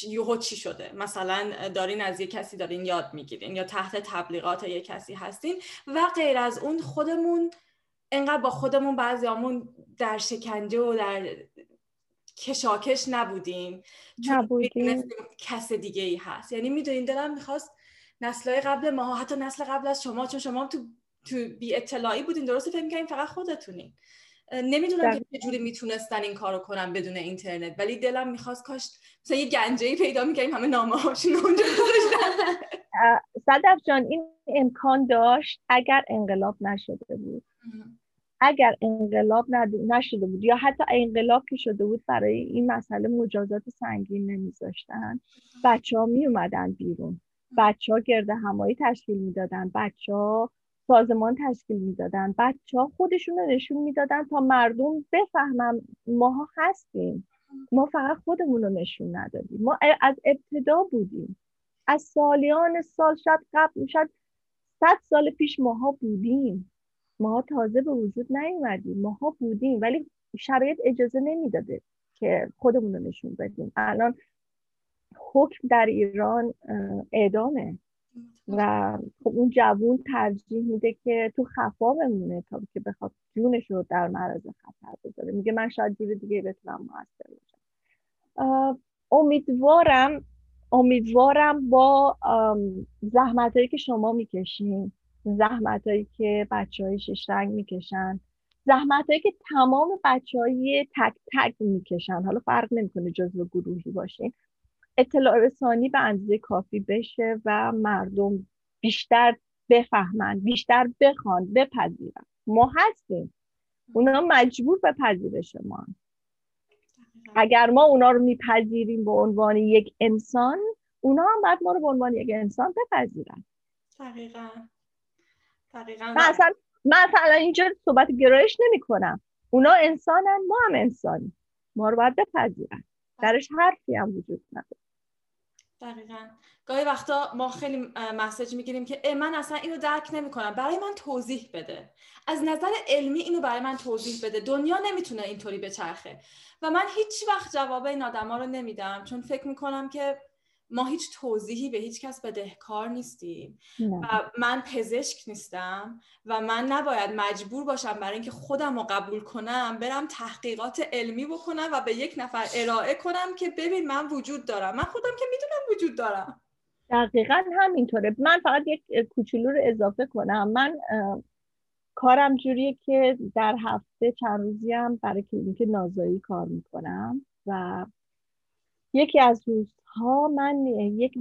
یوهو چی شده؟ مثلا دارین از یه کسی دارین یاد می‌گیرین یا تحت تبلیغات یه کسی هستین و غیر از اون خودمون انقدر با خودمون بعضیامون در شکنجه و در کشاکش نبودیم. نبودیم. کس دیگه ای هست. یعنی می‌دونین دلم می‌خواست نسلهای قبل ما حتی نسل قبل از شما چون شما تو تو بی اطلاعی بودین درست فکر می‌کنین فقط خودتونین. نمی‌دونم که چجوری می‌تونستن این کارو کنن بدون اینترنت ولی دلم می‌خواست کاش مثلا یه گنجه ای پیدا می‌کنیم همه نامه هاشون اونجا [LAUGHS] صدف جان این امکان داشت اگر انقلاب نشده بود. اگر انقلاب نشده بود یا حتی انقلاب که شده بود برای این مسئله مجازات سنگین نمیذاشتن بچه ها می اومدن بیرون. بچه ها گرد همایی تشکیل می‌دادن بچه ها سازمان تشکیل می‌دادن بچه ها خودشون رو نشون می‌دادن تا مردم بفهمن ماها هستیم. ما فقط خودمون رو نشون ندادیم. ما از ابتدا بودیم. از سالیان سال شاید قبل شاید صد سال پیش ماها بودیم. ماها تازه به وجود نیومدیم. ماها بودیم ولی شرایط اجازه نمی‌داده که خودمون رو نشون بدیم. الان حکم در ایران اعدامه. و خب اون جوون ترجیح میده که تو خفا بمونه تا که بخواد جونش رو در معرض خطر بذاره. میگه من شاید جور دیگه بتونم موثر باشم امیدوارم امیدوارم با زحمت هایی که شما می‌کشین زحمت هایی که بچه های شش رنگ می‌کشن زحمت هایی که تمام بچه های تک تک می‌کشن. حالا فرق نمی‌کنه جزو گروهی باشین اطلاع رسانی به اندازه کافی بشه و مردم بیشتر بفهمن بیشتر بخوان بپذیرن. ما هستیم. اونا مجبور به پذیرش ما اگر ما اونا رو میپذیریم به عنوان یک انسان اونا هم باید ما رو به عنوان یک انسان بپذیرن. دقیقا. دقیقا مثلا مثلا اینجا صحبت گرایش نمی کنم اونا انسانن ما هم انسانی ما رو باید بپذیرن. درش حرفی هم وجود نداره. دقیقا. گاهی وقتا ما خیلی مسیج می‌گیریم که من اصلا اینو درک نمی‌کنم. برای من توضیح بده. از نظر علمی اینو برای من توضیح بده. دنیا نمی‌تونه اینطوری بچرخه. و من هیچ وقت جواب این آدما رو نمیدم. چون فکر می‌کنم که ما هیچ توضیحی به هیچ کس بدهکار نیستیم. و من پزشک نیستم و من نباید مجبور باشم برای اینکه خودم رو قبول کنم برم تحقیقات علمی بکنم و به یک نفر ارائه کنم که ببین من وجود دارم. من خودم که می‌دونم وجود دارم. دقیقا همینطوره. من فقط یک کوچولو رو اضافه کنم. من کارم جوریه که در هفته چند روزی هم برای کلینیک نازایی کار می‌کنم و یکی از روزها من یک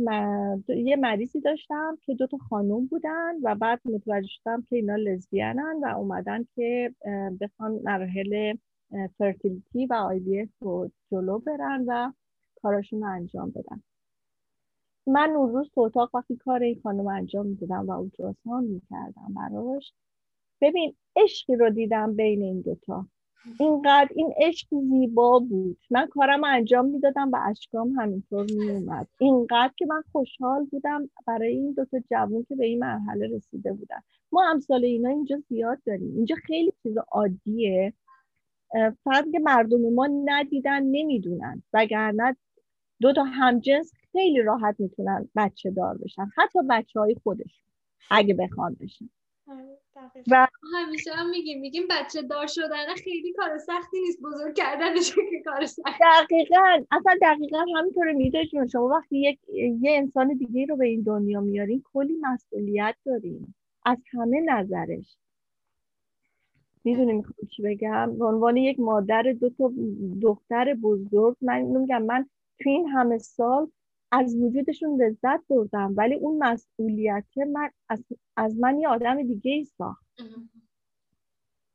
یه مریضی داشتم که دو تا خانم بودن و بعد متوجه شدم که اینا لزبیانن و اومدن که بخوان مراحل fertility و IVF رو جلو برن و کاراشون رو انجام بدن. من اون روز تو اتاق وقتی کار این خانم انجام می‌دادم و ultrasound می‌کردم براش. ببین عشقی رو دیدم بین این دوتا. اینقدر این عشق زیبا بود. من کارم انجام می‌دادم و اشکام همینطور میومد اینقدر که من خوشحال بودم برای این دوتا جوون که به این مرحله رسیده بودن. ما امثال اینا اینجا زیاد داریم. اینجا خیلی چیز عادیه. فقط که مردم ما ندیدن نمی‌دونن. وگرنه دو تا همجنس خیلی راحت می‌تونن بچه دار بشن. حتی بچه های خودشون اگه بخوان بشن. و همیشه هم میگیم میگیم بچه دار شدن خیلی کار سختی نیست بزرگ کردنش که کار سختی دقیقا. اصلا دقیقا همینطوره میده جون شما وقتی یک یه انسان دیگه رو به این دنیا میارین کلی مسئولیت داریم از همه نظرش. می‌دونی می‌خوام چی بگم؟ به عنوان یک مادر دو تا دختر بزرگ من میگم من تو این همه سال از وجودشون لذت بردم ولی اون مسئولیت من از, از من یه آدم دیگه ای ساخت.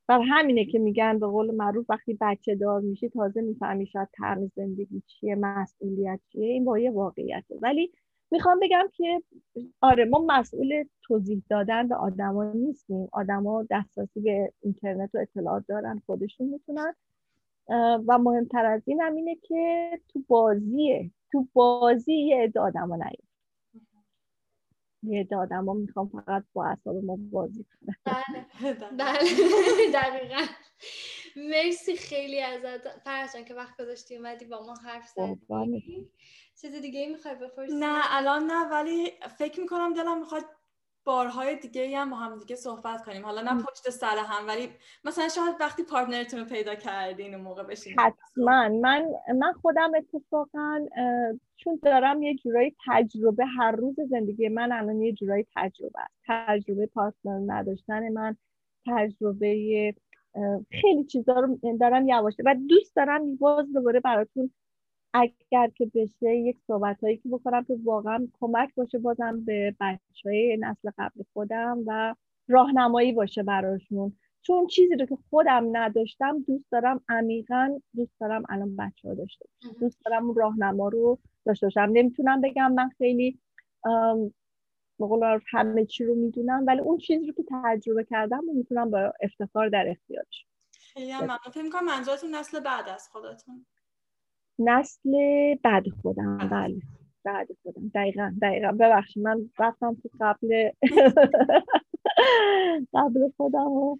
بر همینه که میگن به قول معروف وقتی بچه دار میشی تازه می‌فهمی شاید طعم زندگی چیه مسئولیت چیه این با یه واقعیته. ولی می‌خوام بگم که آره ما مسئول توضیح دادن به آدما نیستیم. آدما دسترسی به اینترنت و اطلاعات دارن خودشون می‌تونن. و مهمتر از این هم اینه که تو بازیه. تو بازی یه عده آدم ها یه عده آدم ها می‌خوام فقط با اصاب ما بازی کنم. بله. بله. [LAUGHS] دقیقا. مرسی خیلی ازت. فرشان که وقت گذاشتی اومدی با ما حرف زدی. چیز دیگه می‌خوای بپرسی؟ نه الان نه ولی فکر می‌کنم دلم می‌خواد بارهای دیگه هم با هم دیگه صحبت کنیم. حالا نه پشت سر هم ولی مثلا شاید وقتی پارتنرتون رو پیدا کردین اون موقع بشین. حتما. من من خودم اتفاقا چون دارم یه جورایی تجربه هر روز زندگی من الان یه جورایی تجربه است. تجربه پارتنر نداشتن من تجربه خیلی چیزا رو دارم یواشته و دوست دارم باز دوباره براتون اگر که بشه یک صحبت هایی که بکنم که واقعا کمک باشه بازم به بچه های نسل قبل خودم و راهنمایی باشه براشون. چون چیزی رو که خودم نداشتم دوست دارم عمیقا دوست دارم الان بچه ها داشته دوست دارم اون راهنما رو داشته باشم. نمی‌تونم بگم من خیلی بقول همه چی رو می‌دونم ولی اون چیزی رو که تجربه کردم می‌تونم با افتخار در اختیارش. خیلی ممنون. فکر می‌کنم منظورتون نسل بعد از خودتون. نسل بعد خودم. بله. بعد خودم. دقیقا دقیقا. ببخشید من رفتم تو قبل [LAUGHS] قبل خودم و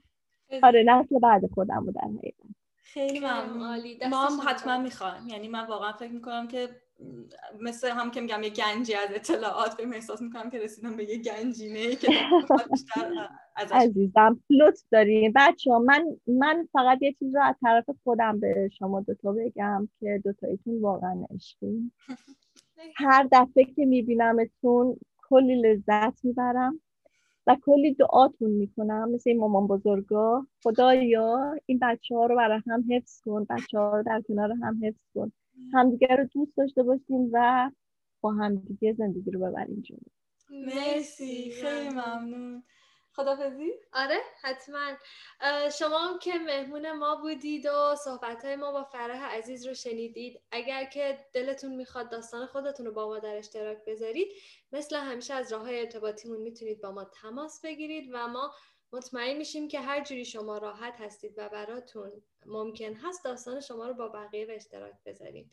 آره نسل بعد خودم در حقیقت. خیلی ممنون. ما هم حتما می‌خوایم. یعنی من واقعا فکر می‌کنم که مثل هم که میگم یه گنجی از اطلاعات به احساس می‌کنم که رسیدم به یه گنجینه که [LAUGHS] عزیزم لطف داریم بچه ها من من فقط یه چیز رو از طرف خودم به شما دوتا بگم که دوتایتون واقعا عشقیم [LAUGHS] هر دفعه که میبینمتون کلی لذت می‌برم و کلی دعاتون می‌کنم مثل این مامان بزرگا. خدایا این بچه ها رو برای هم حفظ کن بچه ها رو در کنار هم حفظ کن. همدیگه رو دوست داشته باشیم و با همدیگه زندگی رو ببریم جلو. مرسی خیلی ممنون. خدافزی؟ آره حتما. شما هم که مهمون ما بودید و صحبت های ما با فرح عزیز رو شنیدید اگر که دلتون می‌خواد داستان خودتون رو با ما در اشتراک بذارید مثل همیشه از راه های ارتباطیمون می‌تونید با ما تماس بگیرید و ما مطمئن میشیم که هر جوری شما راحت هستید و براتون ممکن هست داستان شما رو با بقیه به اشتراک بذاریم.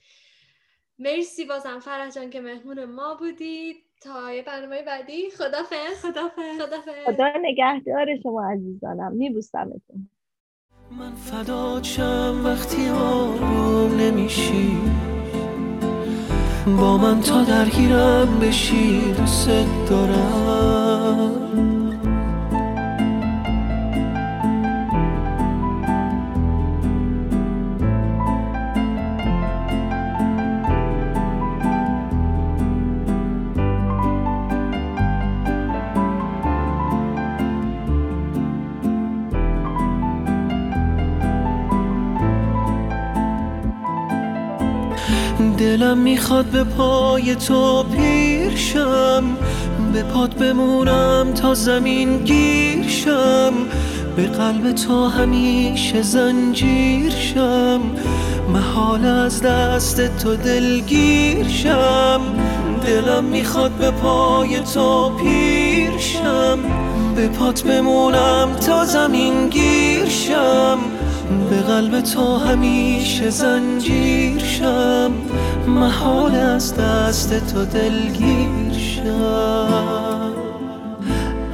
مرسی بازم فرح جان که مهمون ما بودید. تا یه برنامه بعدی خدافظ. خدافظ. خدافظ. خدا نگهدار شما عزیزانم. میبوسمتون. من فدا چم وقتی آروم نمیشی. با من تا درگیرم بشی دوست دارم. دلم می‌خواد به پای تو پیرشم به پات بمونم تا زمین گیرشم به قلب تو همیشه زنجیر شم. محال از دست تو دلگیر شم. دلم می‌خواد به پای تو پیرشم به پات بمونم تا زمین گیر شم. به قلب تو همیشه زنجیر شم. محال از دست تو دلگیر شم.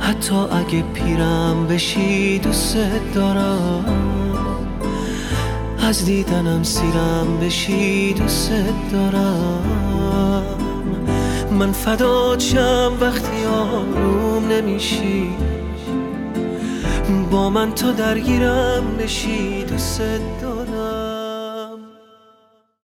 حتی اگه پیرم بشی دوست دارم. از دیدنم سیرم بشی دوست دارم. من فدات شم وقتی آروم نمیشی. با من تو درگیرم بشی دوست